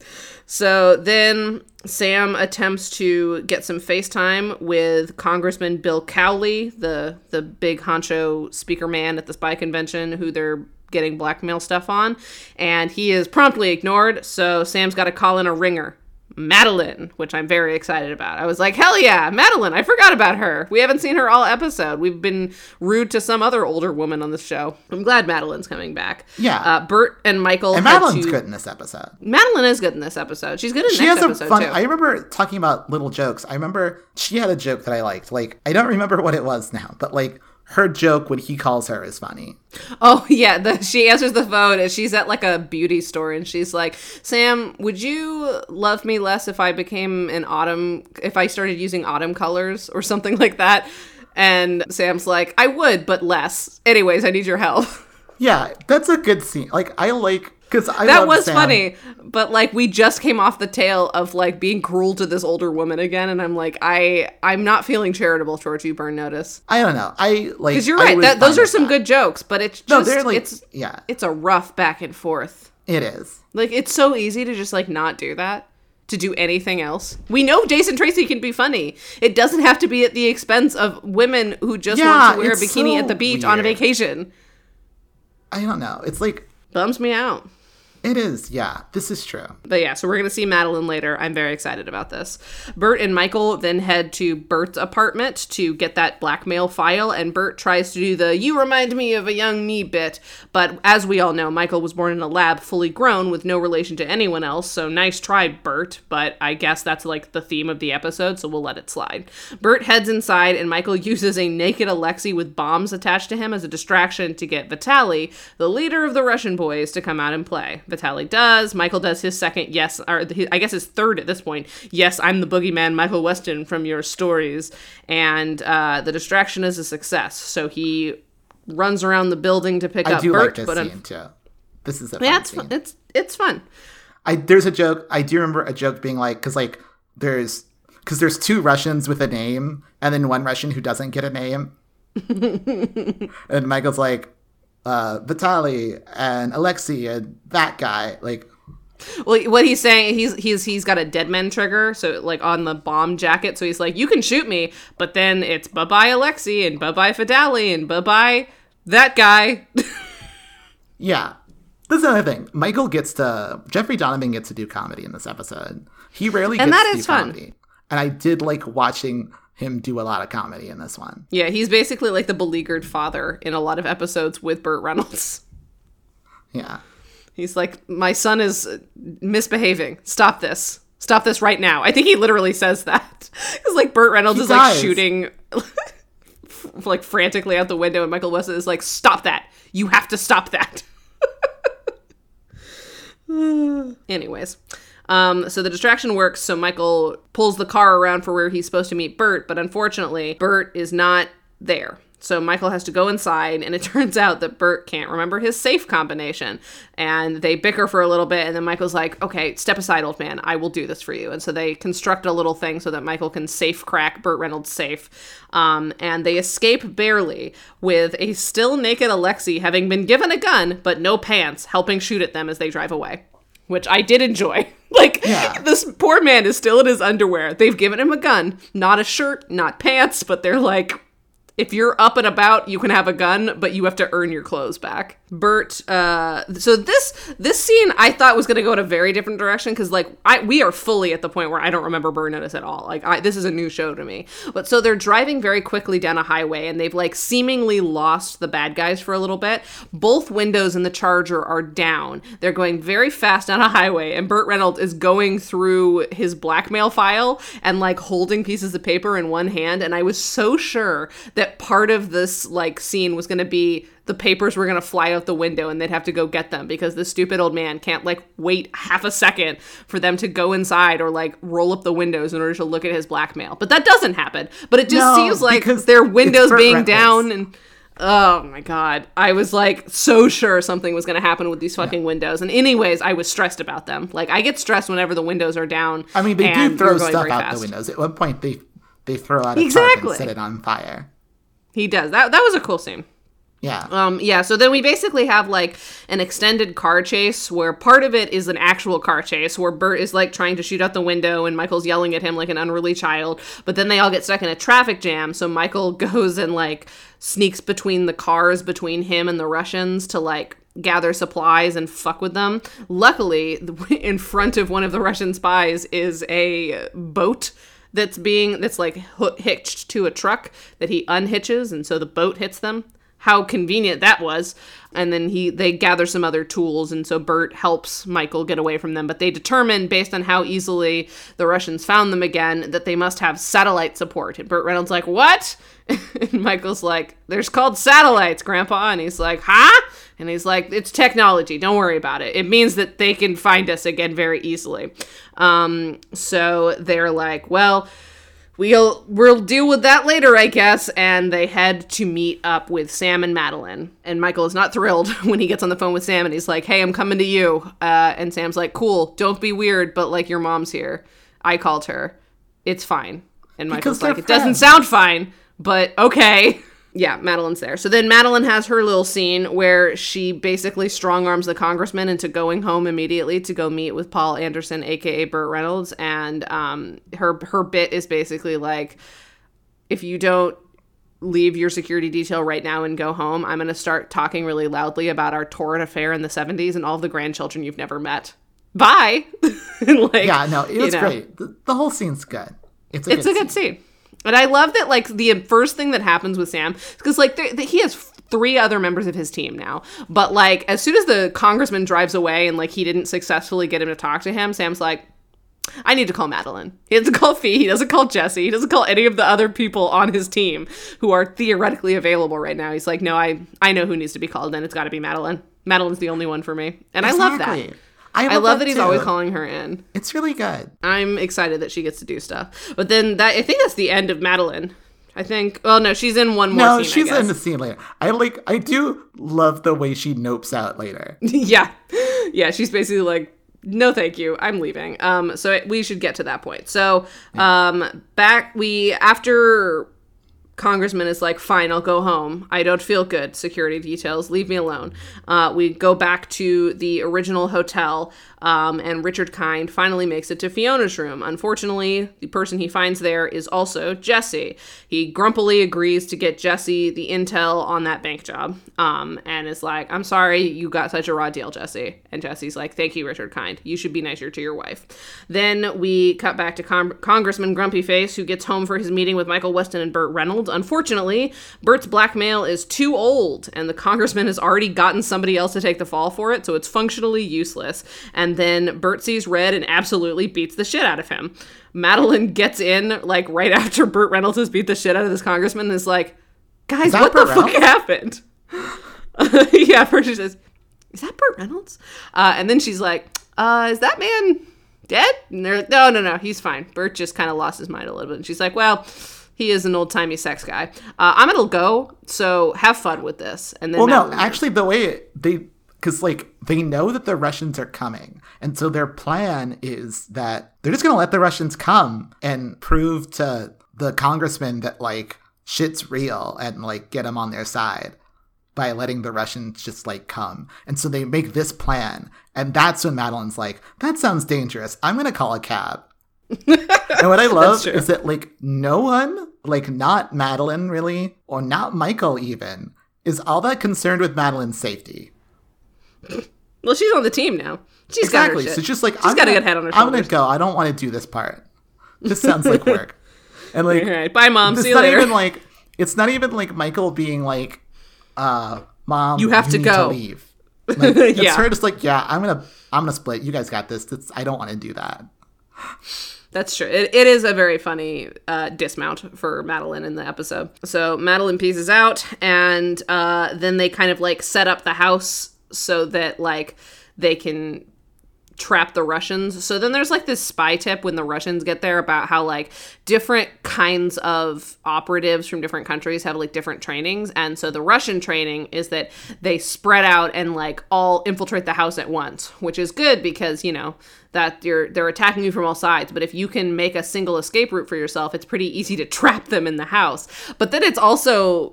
[laughs] so then Sam attempts to get some FaceTime with Congressman Bill Cowley, the the big honcho speaker man at the spy convention, who they're getting blackmail stuff on, and he is promptly ignored. So Sam's got to call in a ringer. Madeline, which I'm very excited about. I was like, hell yeah, Madeline. I forgot about her. We haven't seen her all episode. We've been rude to some other older woman on this show. I'm glad Madeline's coming back. Yeah. Uh, Burt and Michael. And Madeline's to- good in this episode. Madeline is good in this episode. She's good in She next has a episode fun. too. I remember talking about little jokes. I remember she had a joke that I liked. Like I don't remember [laughs] what it was now, but like her joke when he calls her is funny. Oh [laughs] yeah, the, she answers the phone and she's at like a beauty store and she's like, "Sam, would you love me less if I became an autumn if I started using autumn colors or something [laughs] like that?" And Sam's like, "I would, but less. Anyways, I need your help." [laughs] Yeah, that's a good scene. Like I like because I that was Sam. funny, but like we just came off the tail of like being cruel to this older woman again and I'm like, "I I'm not feeling charitable towards you, Burn Notice." I don't know. I like Cuz you're right. That, those are some that. good jokes, but it's just No, they're like it's yeah, it's a rough back and forth. it is. Like it's so easy to just like not do that. To do anything else. We know Jason Tracey can be funny. It doesn't have to be at the expense of women who just want to wear a bikini so at the beach on a vacation. I don't know. It's like Bums me out. It is. Yeah, this is true. But yeah, so we're going to see Madeline later. I'm very excited about this. Burt and Michael then head to Burt's apartment to get that blackmail file, and Burt tries to do the you remind me of a young me bit. But as we all know, Michael was born in a lab fully grown with no relation to anyone else, so nice try, Burt. But I guess that's like the theme of the episode, so we'll let it slide. Burt heads inside, and Michael [laughs] uses a naked Alexei with bombs attached to him as a distraction to get Vitali, the leader of the Russian boys, to come out and play. Vitali does. Michael does his second yes, or his, I guess his third at this point. Yes, I'm the boogeyman, Michael Weston from your stories. And uh, the distraction is a success. So he runs around the building to pick I up do Burt. like this but scene too. This is a yeah, it's fun. It's it's fun. I there's a joke. I do remember a joke being like, because like there's because there's two Russians with a name, and then one Russian who doesn't get a name. [laughs] and Michael's like, uh, Vitali and Alexei and that guy. Like, Well, what he's saying, he's he's he's got a dead man trigger, so like on the bomb jacket. So he's like, you can shoot me, but then it's bye bye Alexei and bye bye Vitali and bye bye that guy. [laughs] yeah. This is another thing. Michael gets to Jeffrey Donovan gets to do comedy in this episode. He rarely And gets that to is do fun. comedy, and I did like watching him do a lot of comedy in this one. yeah, he's basically like the beleaguered father in a lot of episodes with Burt Reynolds. Yeah. He's like, my son is misbehaving. Stop this. Stop this right now. I think he literally says that. [laughs] Because like Burt Reynolds He is like shooting [laughs] like frantically out the window, and Michael Weston is like, stop that. You have to stop that. [laughs] Anyways. Um, so the distraction works. So Michael pulls the car around for where he's supposed to meet Burt, but unfortunately, Burt is not there. So Michael has to go inside, and it [laughs] turns out that Burt can't remember his safe combination. And they bicker for a little bit, and then Michael's like, "Okay, step aside, old man. I will do this for you." And so they construct a little thing so that Michael can safe crack Burt Reynolds' safe. Um, and they escape barely with a still naked Alexei having been given a gun but no pants, helping shoot at them as they drive away which I did enjoy. [laughs] Like Yeah. this poor man is still in his underwear. They've given him a gun, not a shirt, not pants, but they're like if you're up and about, you can have a gun, but you have to earn your clothes back. Burt, uh, so this this scene I thought was going to go in a very different direction because like I we are fully at the point where I don't remember Burn Notice at all. Like I, this is a new show to me. But so they're driving very quickly down a highway and they've like seemingly lost the bad guys for a little bit. Both windows in the Charger are down. They're going very fast down a highway, and Burt Reynolds is going through his blackmail file and like holding pieces of paper in one hand. And I was so sure that part of this like scene was going to be the papers were going to fly out the window and they'd have to go get them because this stupid old man can't like wait half a second for them to go inside or like roll up the windows in order to look at his blackmail. But that doesn't happen. But it just No, seems like because their windows being down and oh my god. I was like so sure something was going to happen with these fucking windows. And anyways, I was stressed about them. Like I get stressed whenever the windows are down. I mean, they do throw stuff out fast. the windows. At one point, they they throw out a Exactly. tarp and set it on fire. He does. That that was a cool scene. Yeah. Um, yeah, so then we basically have like an extended car chase where part of it is an actual car chase where Burt is like trying to shoot out the window and Michael's yelling at him like an unruly child, but then they all get stuck in a traffic jam, so Michael [laughs] goes and like sneaks between the cars between him and the Russians to like gather supplies and fuck with them. Luckily, [laughs] in front of one of the Russian spies is a boat that's being that's like hitched to a truck that he unhitches and so the boat hits them how convenient that was. And then he they gather some other tools and so Burt helps michael get away from them. But they determine based on how easily the russians found them again that they must have satellite support. And Burt reynolds like what? [laughs] And michael's like there's called satellites grandpa. And he's like huh? And he's like it's technology. Don't worry about it. It means that they can find us again very easily. Um, so they're like well we'll we'll deal with that later, I guess. And they head to meet up with Sam and Madeline. And Michael is not thrilled [laughs] when he gets on the phone with Sam and he's like, "Hey, I'm coming to you." Uh, and Sam's like, "Cool, don't be weird, but like your mom's here. I called her. It's fine." And Michael's like, "It doesn't sound fine, but okay." Yeah, Madeline's there. So then Madeline has her little scene where she basically strong arms the congressman into going home immediately to go meet with Paul Anderson, aka Burt Reynolds, and um, her her bit is basically like, if you don't leave your security detail right now and go home, I'm going to start talking really loudly about our torrid affair in the 70s and all the grandchildren you've never met. Bye. [laughs] like, yeah, no, it was you know, great. The, the, whole scene's good. It's a, it's good, a scene. good scene. And I love that, like, the first thing that happens with Sam, because, like, he has three other members of his team now. But, like, as soon as the congressman drives away and, like, he didn't successfully get him to talk to him, Sam's like, I need to call Madeline. He doesn't call Fee. He doesn't call Jesse. He doesn't call any of the other people on his team who are theoretically available right now. He's like, no, I I know who needs to be called, and it's got to be Madeline. Madeline's the only one for me, and exactly. I love that. I love, I love that, that he's always calling her in. It's really good. I'm excited that she gets to do stuff. But then that I think that's the end of Madeline. I think. Well, no, she's in one more. No, scene, she's in the scene later. I like. I do love the way she nopes out later. [laughs] yeah, yeah. She's basically like, no, thank you. I'm leaving. Um, so we should get to that point. So, um, back we after congressman is like, fine, I'll go home. I don't feel good. Security details, leave me alone. Uh, we go back to the original hotel um, and Richard Kind finally makes it to Fiona's room. Unfortunately, the person he finds there is also Jesse. He grumpily agrees to get Jesse the intel on that bank job um, and is like, I'm sorry you got such a raw deal, Jesse. And Jesse's like, Thank you, Richard Kind. You should be nicer to your wife. Then we cut back to Con- Congressman Grumpy Face, who gets home for his meeting with Michael Weston and Burt Reynolds. Unfortunately, Burt's blackmail is too old, and the congressman has already gotten somebody else to take the fall for it, so it's functionally useless. And then Burt sees Red and absolutely beats the shit out of him. Madeline gets in like right after Burt Reynolds has beat the shit out of this congressman and is like, guys, what Burt the Reynolds? fuck happened? [laughs] yeah, first she says, is that Burt Reynolds? Uh, and then she's like, uh, is that man dead? And they're like, no, no, no, he's fine. Burt just kind of lost his mind a little bit. And she's like, well, he is an old timey sex guy. Uh, I'm gonna go, so have fun with this. And then well, no, actually, the way they because like they know that the Russians are coming, and so their plan is that they're just gonna let the Russians come and prove to the congressman that like shit's real and like get them on their side by letting the Russians just like come. And so they make this plan, and that's when Madeline's like, "That sounds dangerous. I'm gonna call a cab." [laughs] and what I love is that like no one, like not Madeline really, or not Michael even, is all that concerned with Madeline's safety. Well, she's on the team now. She's exactly. So she's like, she's I'm got to get head on her shoulders. I'm gonna go. I don't want to do this part. This sounds like work. [laughs] And like, All right. bye, mom. See you not later. Even like, it's not even like Michael being like, uh, mom, you have you to go. To leave. Like, [laughs] it's yeah. her just like, yeah, I'm gonna, I'm gonna split. You guys got this. It's, I don't want to do that. That's true. It, it is a very funny uh, dismount for Madeline in the episode. So Madeline pieces out, and uh, then they kind of like set up the house so that like they can trap the Russians. So then there's like this spy tip when the Russians get there about how like different kinds of operatives from different countries have like different trainings. And so the Russian training is that they spread out and like all infiltrate the house at once, which is good because, you know, that you're they're attacking you from all sides but if you can make a single escape route for yourself it's pretty easy to [laughs] trap them in the house but then it's also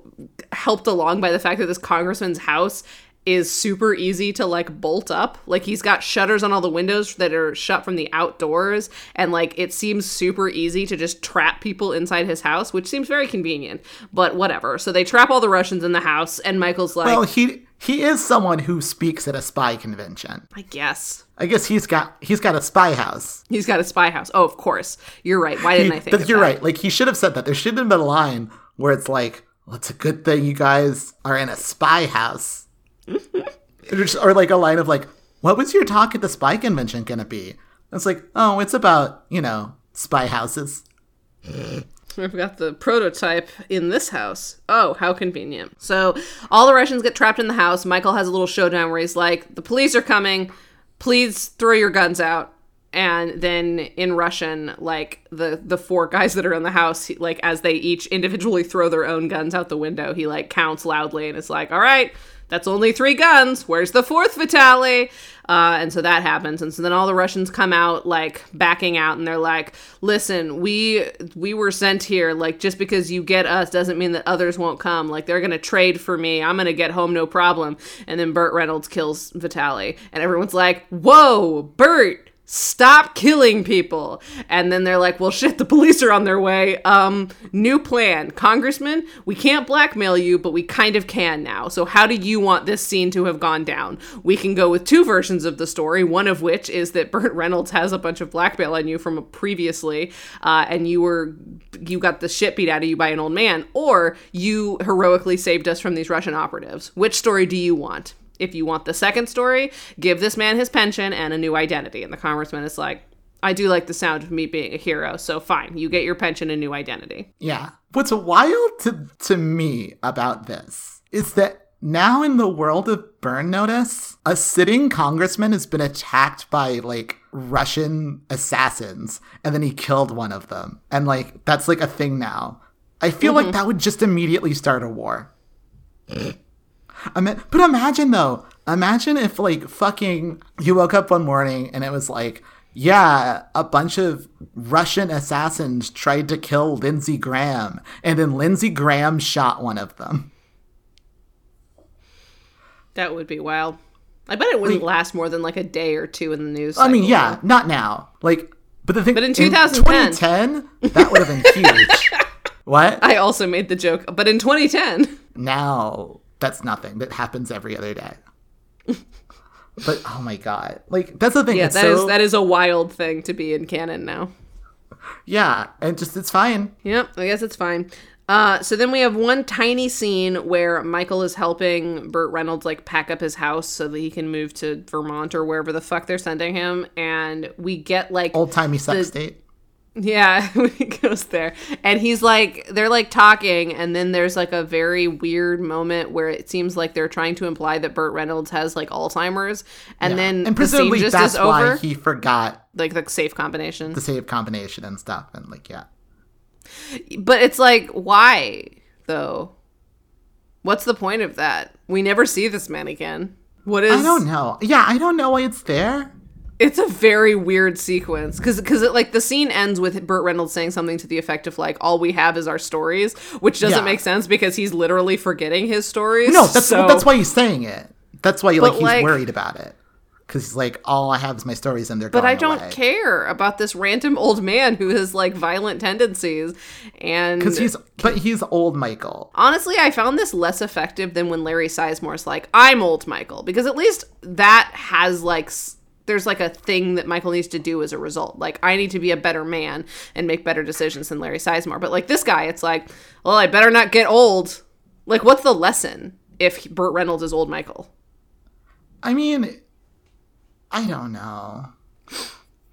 helped along by the fact that this congressman's house is super easy to like bolt up. Like he's got shutters on all the windows that are shut from the outdoors and like it seems super easy to just trap people inside his house, which seems very convenient. But whatever. So they trap all the Russians in the house and Michael's like Well, he he is someone who speaks at a spy convention. I guess. I guess he's got he's got a spy house. He's got a spy house. Oh, of course. You're right. Why didn't He- I think that- of you're that? right. Like he should have said that. There should have been a line where it's like, "Well, it's a good thing you guys are in a spy house," or, like a line of like, "What was your talk at the spy convention gonna be?" It's like, "Oh, it's about you know spy houses." I've got the prototype in this house. Oh, how convenient. So all the Russians get trapped in the house. Michael has a little showdown where he's like, the police are coming. Please throw your guns out. And then in Russian, like the the four guys that are in the house, he, like as they each individually throw their own guns out the window, he like counts loudly and it's like, "All right, that's only three guns. Where's the fourth Vitali?" Uh, and so that happens, and so then all the Russians come out like backing out, and they're like, "Listen, we we were sent here. Like just because you get us doesn't mean that others won't come. Like they're gonna trade for me. I'm gonna get home no problem." And then Burt Reynolds kills Vitali, and everyone's like, "Whoa, Burt!" Stop killing people. And then they're like well shit the police are on their way. Um new plan. Congressman we can't blackmail you but we kind of can now. So how do you want this scene to have gone down? We can go with two versions of the story one of which is that burt reynolds has a bunch of blackmail on you from previously uh, and you were you got the shit beat out of you by an old man or you heroically saved us from these russian operatives. Which story do you want if you want the second story, give this man his pension and a new identity. And the congressman is like, I do like the sound of me being a hero, so fine, you get your pension and new identity. Yeah. What's wild to to me about this is that now in the world of Burn Notice, a sitting congressman has been attacked by like Russian assassins, and then he killed one of them, and like that's like a thing now. I feel like mm-hmm. that would just immediately start a war. I mean, but imagine though, imagine if like fucking you woke up one morning and it was like, yeah, a bunch of Russian assassins tried to kill Lindsey Graham, and then Lindsey Graham shot one of them. That would be wild. I bet it wouldn't last more than like a day or two in the news. I mean, yeah, not now. Like, but the thing, But in 2010. 2010, that would have been huge. [laughs] what? I also made the joke, but in 2010, now that's nothing. That happens every other day. but oh my god, like that's the thing. yeah, it's that is so, that is a wild thing to be in canon now. yeah, and just it's fine. Yep, I guess it's fine. Uh, so then we have one tiny scene where Michael is helping Burt Reynolds like pack up his house so that he can move to Vermont or wherever the fuck they're sending him, and we get like Old timey sex The- date. Yeah, [laughs] he goes there, and he's like, they're like talking, and then there's like a very weird moment where it seems like they're trying to imply that Burt Reynolds has like Alzheimer's, and Yeah. then and the presumably just that's is why over, he forgot like the safe combination. the safe combination and stuff, and like yeah. But it's like, why though? What's the point of that? We never see this man again. What is? I don't know. Yeah, I don't know why it's there. It's a very weird sequence because because it like the scene ends with Burt Reynolds saying something to the effect of like, "All we have is our stories," which doesn't Yeah. make sense because he's literally forgetting his stories. No, that's so, that's why he's saying it. That's why like But, he's like- worried about it because he's like, all I have is my stories, and they're. Gone. But I don't away. care about this random old man who has like violent tendencies, and because he's but he's old Michael. Honestly, I found this less effective than when Larry Sizemore's like, I'm old Michael, because at least that has like, s- there's like a thing that Michael needs to do as a result. Like, I need to be a better man and make better decisions than Larry Sizemore. But like this guy, it's like, well, I better not get old. Like, what's the lesson if Burt Reynolds is old Michael? I mean, I don't know.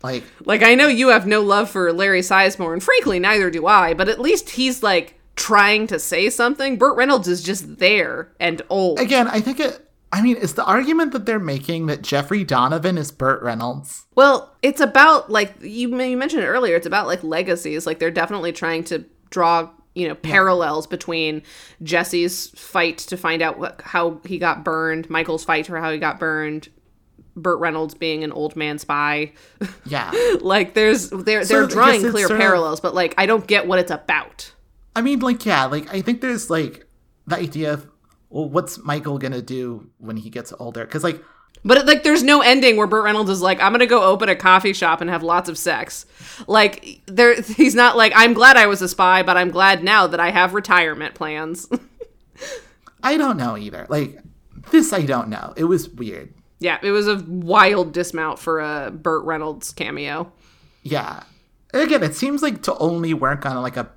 Like, Like, I know you have no love for Larry Sizemore, and frankly, neither do I, but at least he's like trying to say something. Burt Reynolds is just there and old. again, I think it. I mean, is the argument that they're making that Jeffrey Donovan is Burt Reynolds? Well, it's about like you, you mentioned it earlier. It's about like legacies. Like they're definitely trying to draw you know parallels between Jesse's fight to find out what, how he got burned, Michael's fight for how he got burned, Burt Reynolds being an old man spy. Yeah. [laughs] like there's they're So, they're drawing clear sort of- parallels, but like I don't get what it's about. I mean, like, yeah, like I think there's like the idea of well, what's Michael gonna do when he gets older? Because like, But it, like, there's no ending where Burt Reynolds is like, "I'm gonna go open a coffee shop and have lots of sex." Like, there, [laughs] he's not like, "I'm glad I was a spy, but I'm glad now that I have retirement plans." [laughs] I don't know either. Like, This I don't know. It was weird. Yeah, it was a wild dismount for a Burt Reynolds cameo. Yeah. Again, it seems like to only work on like a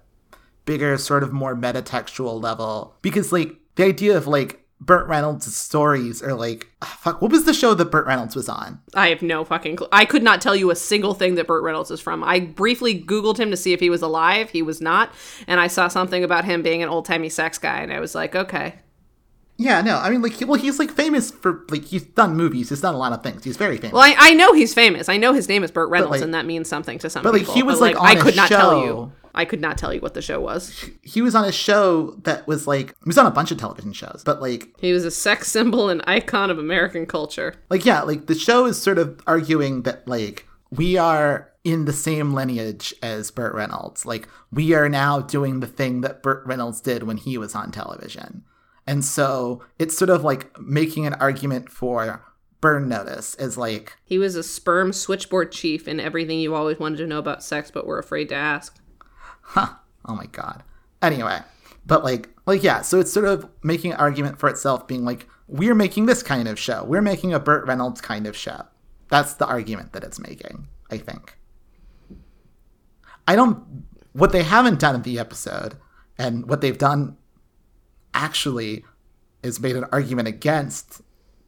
bigger, sort of more metatextual level. Because like the idea of like Burt Reynolds' stories are like ah, fuck. What was the show that Burt Reynolds was on? I have no fucking clue. I could not tell you a single thing that Burt Reynolds is from. I briefly Googled him to see if he was alive. He was not. And I saw something about him being an old timey sex guy. And I was like, okay. Yeah, no, I mean, like, he, well, he's like famous for like he's done movies. He's done a lot of things. He's very famous. Well, I, I know he's famous. I know his name is Burt Reynolds, like- and that means something to some but, like, people. he was, but, like, on I could not tell you. I could not tell you what the show was. he was on a show that was like he was on a bunch of television shows, but like He was a sex symbol and icon of American culture. like yeah, like the show is sort of arguing that like we are in the same lineage as Burt Reynolds. Like we are now doing the thing that Burt Reynolds did when he was on television. And so it's sort of like making an argument for burn notice as like He was a sperm switchboard chief and everything you always wanted to know about sex but were afraid to ask. Huh, oh my god. Anyway, but like like yeah, so it's sort of making an argument for itself being like we're making this kind of show. We're making a Burt Reynolds kind of show. That's the argument that it's making, I think. I don't what they haven't done in the episode and what they've done actually is made an argument against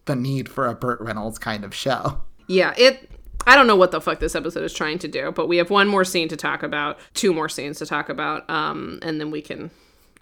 the need for a Burt Reynolds kind of show. Yeah, it. I don't know what the fuck this episode is trying to do, but we have one more scene to talk about, two more scenes to talk about, um, and then we can,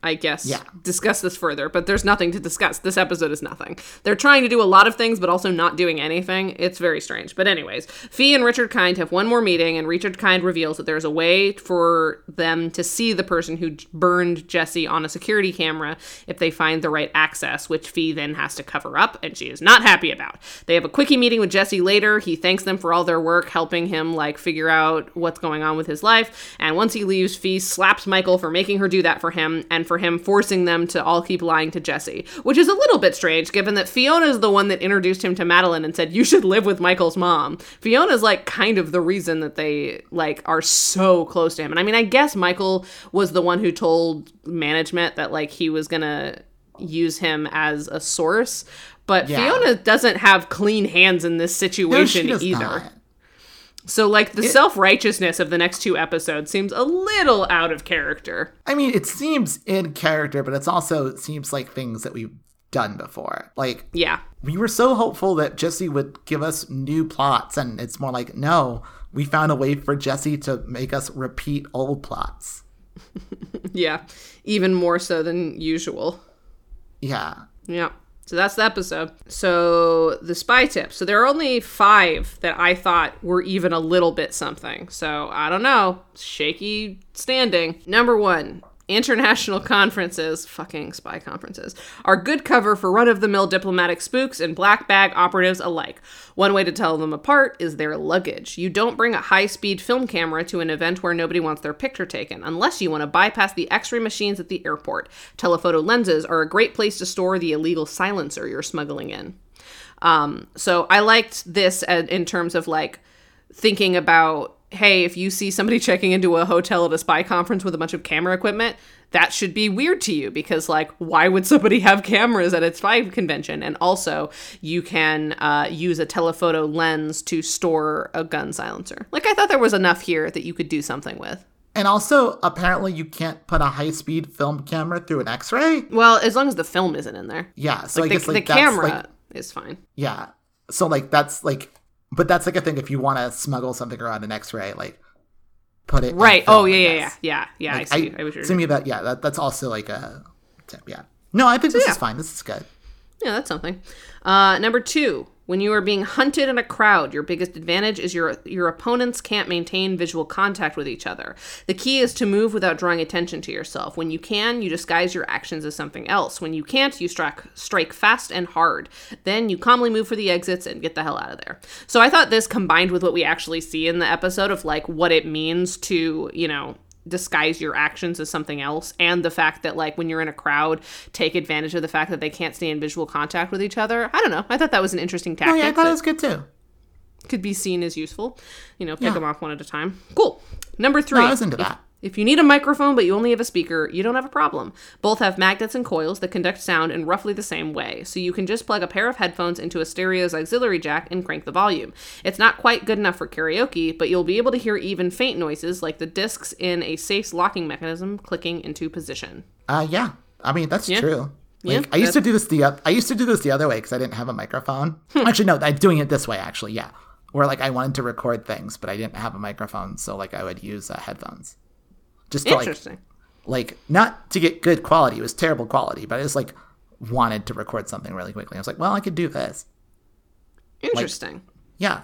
I guess, Yeah. discuss this further. But there's nothing to discuss. This episode is nothing. They're trying to do a lot of things, but also not doing anything. It's very strange. But anyways, Fee and Richard Kind have one more meeting, and Richard Kind reveals that there's a way for them to see the person who burned Jesse on a security camera if they find the right access, which Fee then has to cover up, and she is not happy about. They have a quickie meeting with Jesse later. He thanks them for all their work, helping him like figure out what's going on with his life. And once he leaves, Fee slaps Michael for making her do that for him, and for him forcing them to all keep lying to Jesse, which is a little bit strange given that Fiona is the one that introduced him to Madeline and said you should live with Michael's mom. Fiona's like kind of the reason that they like are so close to him. And I mean, I guess Michael was the one who told management that like he was gonna use him as a source. But Yeah. Fiona doesn't have clean hands in this No, situation does either. not. So like the self-righteousness of the next two episodes seems a little out of character. I mean, it seems in character, but it's also it seems like things that we've done before. Like Yeah. we were so hopeful that Jesse would give us new plots, and it's more like, no, we found a way for Jesse to make us repeat old plots. [laughs] Yeah. Even more so than usual. Yeah. Yeah. So that's the episode. So the spy tip. So there are only five that I thought were even a little bit something. So I don't know. Shaky standing. Number one. International conferences, fucking spy conferences, are good cover for run of the mill diplomatic spooks and black bag operatives alike. One way to tell them apart is their luggage. You don't bring a high speed film camera to an event where nobody wants their picture taken, unless you want to bypass the x ray machines at the airport. Telephoto lenses are a great place to store the illegal silencer you're smuggling in. Um, so I liked this uh, in terms of like thinking about hey, if you see somebody checking into a hotel at a spy conference with a bunch of camera equipment, that should be weird to you because, like, why would somebody [laughs] have cameras at a spy convention? And also, you can uh, use a telephoto lens to store a gun silencer. Like, I thought there was enough here that you could do something with. And also, apparently, you can't put a high speed film camera through an x ray. Well, as long as the film isn't in there. Yeah. So Like, I the, guess like the that's camera like is fine. yeah. So like that's like, but that's like a thing if you want to smuggle something around an x ray, like put it Right. film, oh, yeah, yeah, yeah, yeah. Yeah, Like, I see. I, was to me that yeah that, that's also like a tip yeah no i think this yeah. is fine this is good Yeah, that's something. Uh, number two, when you are being hunted in a crowd, your biggest advantage is your your opponents can't maintain visual contact with each other. The key is to move without drawing attention to yourself. When you can, you disguise your actions as something else. When you can't, you strike strike fast and hard. Then you calmly move for the exits and get the hell out of there. So I thought this combined with what we actually see in the episode of like what it means to, you know, disguise your actions as something else and the fact that like when you're in a crowd take advantage of the fact that they can't stay in visual contact with each other. I don't know. I thought that was an interesting tactic oh yeah i thought it was good too. could be seen as useful. You know pick Yeah. them off one at a time. Cool. Number three. No i was into that If you need a microphone but you only have a speaker, you don't have a problem. Both have magnets and coils that conduct sound in roughly the same way, so you can just plug a pair of headphones into a stereo's auxiliary jack and crank the volume. It's not quite good enough for karaoke, but you'll be able to hear even faint noises like the discs in a safe's locking mechanism clicking into position. Uh, yeah. I mean, that's true. Yeah, Like, I used to do this the I used to do this the other way because I didn't have a microphone. Hmm. Actually, no, I'm doing it this way. Actually, yeah, where like I wanted to record things, but I didn't have a microphone, so like I would use uh, headphones, just to like Interesting. like not to get good quality. It was terrible quality, but I just like wanted to record something really quickly. I was like, well, I could do this. Interesting. Yeah,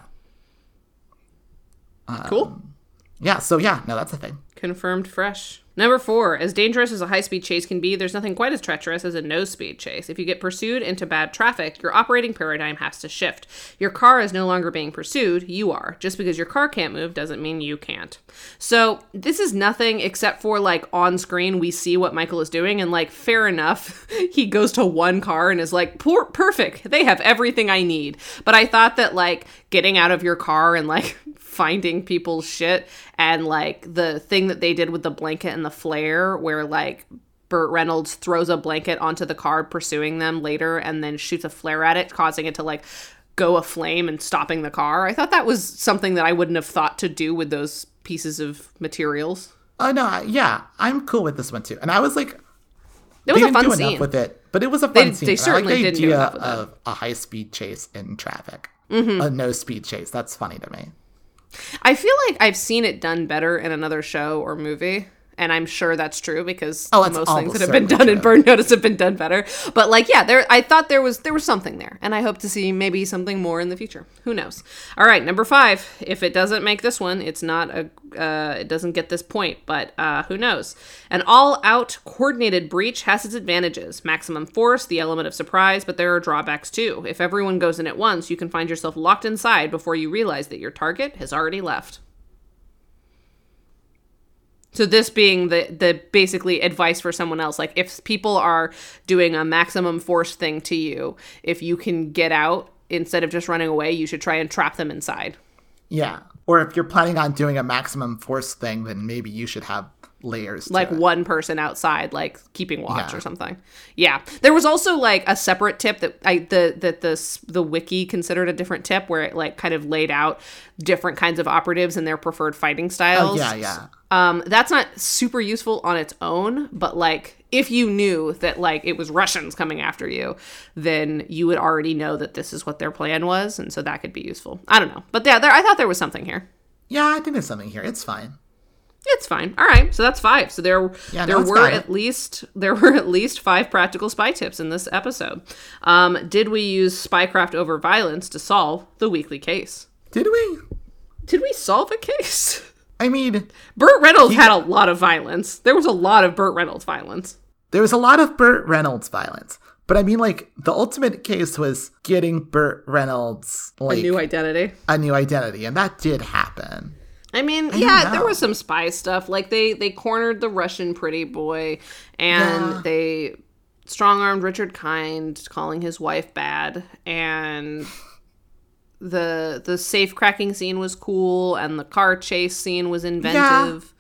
cool. Um, yeah. So yeah, no, that's a thing. Confirmed fresh. Number four, as dangerous as a high speed chase can be, there's nothing quite as treacherous as a no speed chase. If you get pursued into bad traffic, your operating paradigm has to shift. Your car is no longer being pursued, you are. Just because your car can't move doesn't mean you can't. So, this is nothing except for like on screen, we see what Michael is doing, and like, fair enough, [laughs] he goes to one car and is like, Poor, perfect, they have everything I need. But I thought that like getting out of your car and like [laughs] finding people's shit and like the thing that they did with the blanket and the flare where like Burt Reynolds throws a blanket onto the car pursuing them later and then shoots a flare at it causing it to like go aflame and stopping the car. I thought that was something that I wouldn't have thought to do with those pieces of materials. Oh no, I- yeah, I'm cool with this one too. And I was like, It was a fun do scene. with it, but it was a fun They- scene. they And I certainly like the didn't idea enough with it. of a high speed chase in traffic, Mm-hmm. a no speed chase. That's funny to me. I feel like I've seen it done better in another show or movie. And I'm sure that's true because Oh, most things that have been done certainly in Burn Notice have been done better. But like, yeah, there I thought there was there was something there, and I hope to see maybe something more in the future. Who knows? All right, number five. If it doesn't make this one, it's not a uh, it doesn't get this point, but uh, who knows? An all-out coordinated breach has its advantages: maximum force, the element of surprise, but there are drawbacks too. If everyone goes in at once, you can find yourself locked inside before you realize that your target has already left. So this being the the basically advice for someone else, like if people are doing a maximum force thing to you, if you can get out instead of just running away, you should try and trap them inside. Yeah. Or if you're planning on doing a maximum force thing, then maybe you should have layers. Like one person outside, like keeping watch Yeah. or something. Yeah, there was also like a separate tip that I the that the the wiki considered a different tip where it like kind of laid out different kinds of operatives and their preferred fighting styles. Oh, yeah, yeah. Um, that's not super useful on its own, but like if you knew that like it was Russians coming after you, then you would already know that this is what their plan was, and so that could be useful. I don't know, but yeah, there I thought there was something here. Yeah, I think there's something here. It's fine. It's fine. All right, so that's five. So there, Yeah, there were at least there were at least five practical spy tips in this episode. Um, did we use spycraft over violence to solve the weekly case? Did we? Did we solve a case? I mean, Burt Reynolds had a lot of violence. There was a lot of Burt Reynolds violence. there was a lot of Burt Reynolds violence. But I mean, like, the ultimate case was getting Burt Reynolds, like, A new identity. a new identity. And that did happen. I mean, yeah, there was some spy stuff. Like they they cornered the Russian pretty boy, and Yeah. they strong armed Richard Kind, calling his wife bad, and the the safe cracking scene was cool, and the car chase scene was inventive.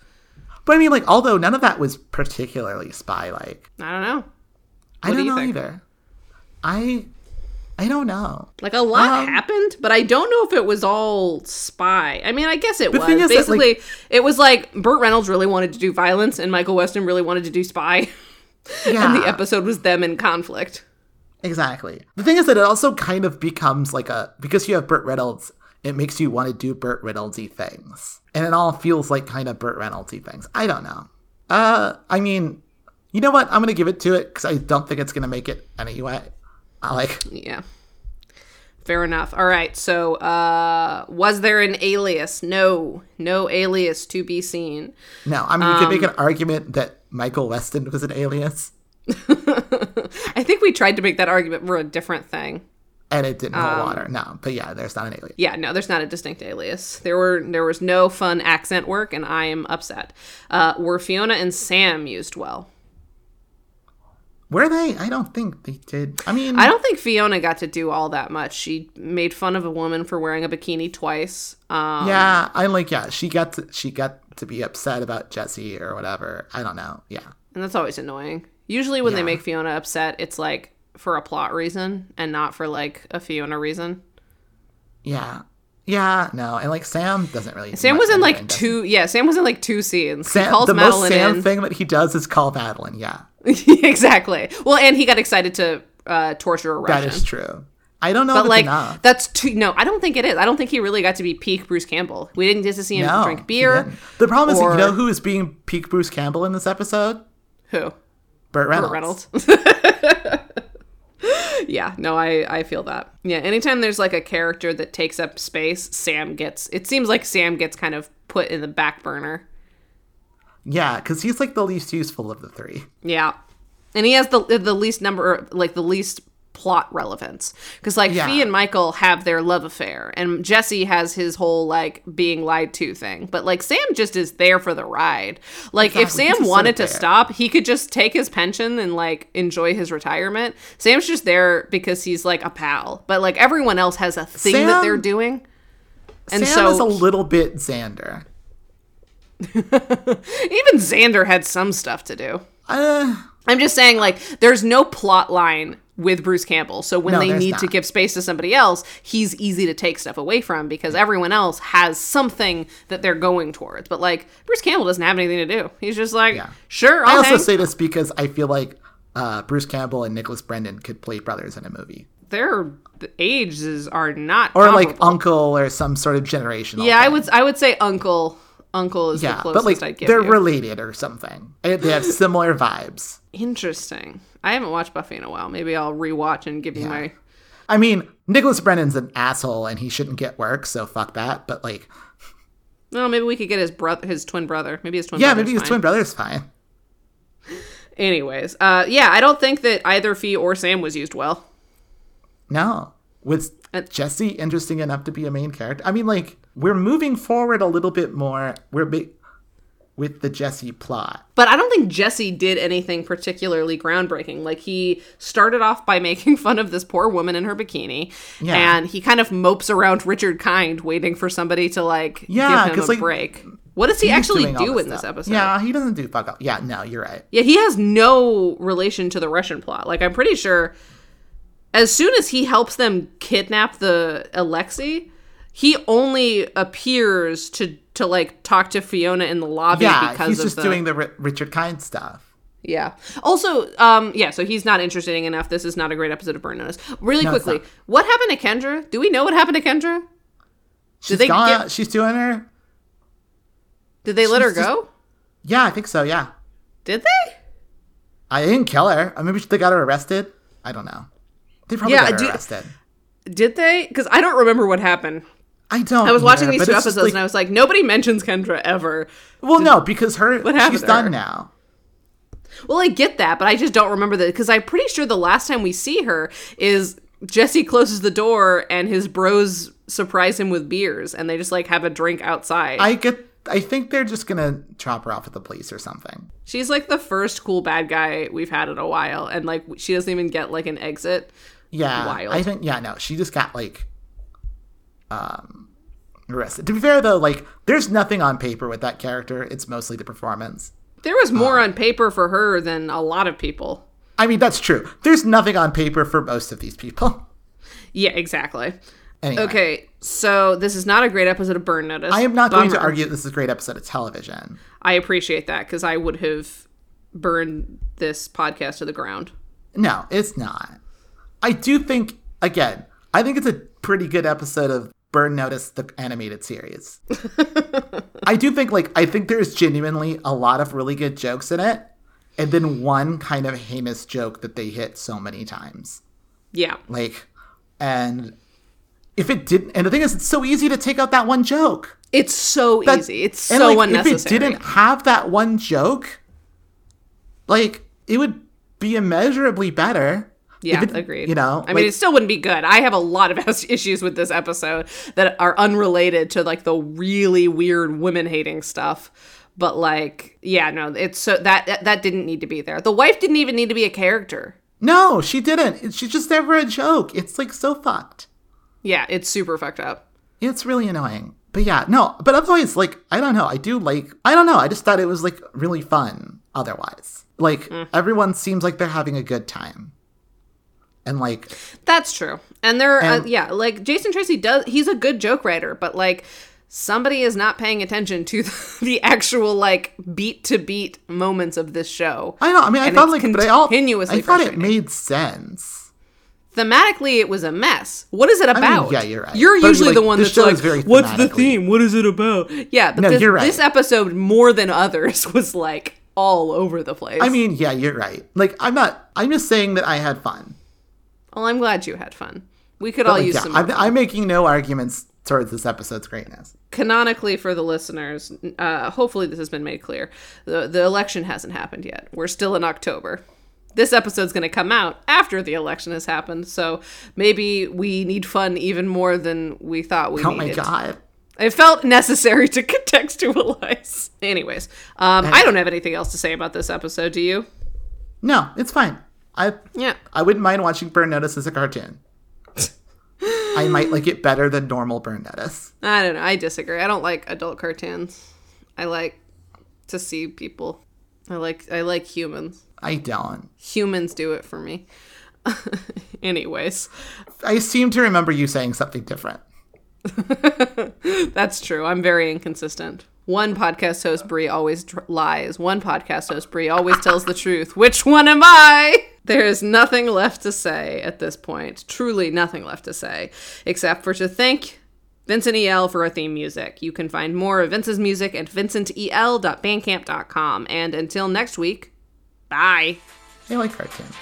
But I mean, like, although none of that was particularly spy like, I don't know, I What do don't you know think? either. I. I don't know. like a lot Um, happened, but I don't know if it was all spy. I mean, I guess it was. is that, like- Basically, it was like Burt Reynolds really wanted to do violence, and Michael Weston really wanted to do spy, Yeah, [laughs] and the episode was them in conflict. exactly. The thing is that it also kind of becomes like a because you have Burt Reynolds, it makes you want to do Burt Reynoldsy things, and it all feels like kind of Burt Reynoldsy things. I don't know. Uh, I mean, you know what? I'm gonna give it to it because I don't think it's gonna make it anyway. I like. Yeah. Fair enough. All right. So, uh, was there an alias? No, no alias to be seen. No, I mean you could make Um, an argument that Michael Weston was an alias, [laughs] I think we tried to make that argument for a different thing. and it didn't hold Um, water. No, but yeah, there's not an alias. Yeah, no, there's not a distinct alias. There were there was no fun accent work, and I am upset. Uh, were Fiona and Sam used well? Were they? I don't think they did. I mean, I don't think Fiona got to do all that much. She made fun of a woman for wearing a bikini twice. Um, yeah, I like. Yeah, she got to, she got to be upset about Jesse or whatever. I don't know. Yeah. And that's always annoying. Usually when they make Fiona upset, it's like for a plot reason and not for like a Fiona reason. Yeah. Yeah, no. And like Sam doesn't really Sam was in like two yeah, Sam was in like two scenes. Sam, the most Sam in. thing that he does is call Madeline. Yeah. [laughs] exactly. Well, and he got excited to uh, torture a That Russian. is true. I don't know But if it's like enough. that's too no, I don't think it is. I don't think he really got to be peak Bruce Campbell. We didn't get to see him No, drink beer. The problem is, you know who is being peak Bruce Campbell in this episode? Who? Burt Reynolds. Burt Reynolds. [laughs] yeah, no, I I feel that. Yeah, anytime there's like a character that takes up space, Sam gets. It seems like Sam gets kind of put in the back burner. Yeah, because he's like the least useful of the three. Yeah, and he has the the least number, like the least plot relevance. Because like Yeah. Fee and Michael have their love affair, and Jesse has his whole like being lied to thing. But like Sam just is there for the ride. Like if Exactly, he's Sam wanted to sort of there. stop, he could just take his pension and like enjoy his retirement. Sam's just there because he's like a pal. But like everyone else has a thing that they're doing. And Sam so is a little bit Xander. [laughs] even Xander had some stuff to do. Uh, I'm just saying, like, there's no plot line with Bruce Campbell. So when No, they need to give space to somebody else, he's easy to take stuff away from because everyone else has something that they're going towards. But like Bruce Campbell doesn't have anything to do. He's just like, Yeah. sure, I I'll also hang. say this because I feel like uh, Bruce Campbell and Nicholas Brendon could play brothers in a movie, Their ages are not or like uncle or some sort of generational. Yeah, I would I would say uncle. Uncle is the Yeah, closest but like I'd give they're you. related or something. They have similar vibes. Interesting. I haven't watched Buffy in a while. Maybe I'll rewatch and give you my. I mean, Nicholas Brennan's an asshole and he shouldn't get work, so fuck that. But like, No, maybe we could get his brother, his twin brother. Maybe his twin. yeah, maybe his fine. twin brother's fine. Anyways, uh, yeah, I don't think that either Fee or Sam was used well. No. Was Uh, Jesse interesting enough to be a main character? I mean, like, we're moving forward a little bit more. We're big with the Jesse plot. But I don't think Jesse did anything particularly groundbreaking. Like he started off by [laughs] making fun of this poor woman in her bikini, Yeah. and he kind of mopes around Richard Kind, waiting for somebody to like Yeah, give him a like, break. What does he actually do this in this episode? Yeah, he doesn't do fuck up. Yeah, no, you're right. Yeah, he has no relation to the Russian plot. Like, I'm pretty sure as soon as he helps them kidnap the Alexei, he only appears to to like talk to Fiona in the lobby Yeah, because he's just the doing the Ri- Richard Kind stuff. yeah. Also, um, yeah. So he's not interesting enough. This is not a great episode of Burn Notice. Really No, quickly, what happened to Kendra? Do we know what happened to Kendra? She's they gone. get- She's doing her. Did they let her just- go? Yeah, I think so. Yeah, Did they? I didn't kill her. Or maybe they got her arrested. I don't know. They probably Yeah, got do- arrested. Did they? Because I don't remember what happened. I don't. I was watching either, these two episodes like- and I was like, nobody mentions Kendra ever. well, no, because her What happened she's done now. Well, I get that, but I just don't remember that because I'm pretty sure the last time we see her is Jesse closes the door and his bros surprise him with beers and they just like have a drink outside. I get. I think they're just gonna chop her off at the police or something. She's like the first cool bad guy we've had in a while, and like she doesn't even get like an exit. Yeah, Wild. I think. Yeah, no, she just got like, um, arrested. To be fair though, like, there's nothing on paper with that character. It's mostly the performance. There was more on paper for her than a lot of people. I mean, that's true. There's nothing on paper for most of these people. [laughs] Yeah, exactly. Anyway, Okay, so this is not a great episode of Burn Notice. I am not going to argue that this is a great episode of television. I appreciate that because I would have burned this podcast to the ground. No, it's not. I do think, again, I think it's a pretty good episode of Burn Notice, the animated series. [laughs] I do think, like, I think there's genuinely a lot of really good jokes in it, and then one kind of heinous joke that they hit so many times. Yeah. Like, and if it didn't, and the thing is, it's so easy to take out that one joke. It's so That- easy. It's and, so like, unnecessary. If it didn't have that one joke, like, it would be immeasurably better. Yeah, it- agreed. You know, I mean, it still wouldn't be good. I have a lot of [laughs] issues with this episode that are unrelated to like the really weird women hating stuff. But like, yeah, no, it's so that, that didn't need to be there. The wife didn't even need to be a character. No, she didn't. She's just never a joke. It's like so fucked. Yeah, it's super fucked up. It's really annoying. But but yeah, no, but otherwise, like, I don't know. I do like, I don't know. I just thought it was like really fun otherwise. Like, Mm. everyone seems like they're having a good time. And like, That's true. And there, uh, And- yeah, like Jason Tracey does, he's a good joke writer, but like somebody is not paying attention to [laughs] the actual like beat to beat moments of this show. I know, I mean, I thought like, but I, all, continuously I thought it made sense. Thematically, it was a mess. What is it about? yeah, you're right. You're But, usually like, the one that's like, "What's the theme? What is it about?" Yeah, but No, this, you're right. this episode, more than others, [laughs] was like all over the place. I mean, yeah, you're right. Like, I'm not, I'm just saying that I had fun. Well, I'm glad you had fun. We could all Like, use yeah, some. I'm, I'm making no arguments towards this episode's greatness. canonically for the listeners uh, hopefully this has been made clear the, the election hasn't happened yet we're still in october this episode's going to come out after the election has happened so maybe we need fun even more than we thought we Oh my god. it felt necessary to [laughs] contextualize anyways um, i don't have anything else to say about this episode do you No, it's fine. I yeah I wouldn't mind watching Burn Notice as a cartoon. I might like it better than normal Burn Notice. i don't know i disagree i don't like adult cartoons i like to see people i like i like humans I don't. humans do it for me. [laughs] Anyways, I seem to remember you saying something different. [laughs] that's true. I'm very inconsistent. One podcast host Brie always tr- lies. One podcast host Brie always tells the truth. Which one am I? There is nothing left to say at this point. Truly nothing left to say except for to thank Vincent EL for our theme music. You can find more of Vince's music at vincentel.bandcamp.com. And until next week, bye. I like cartoons.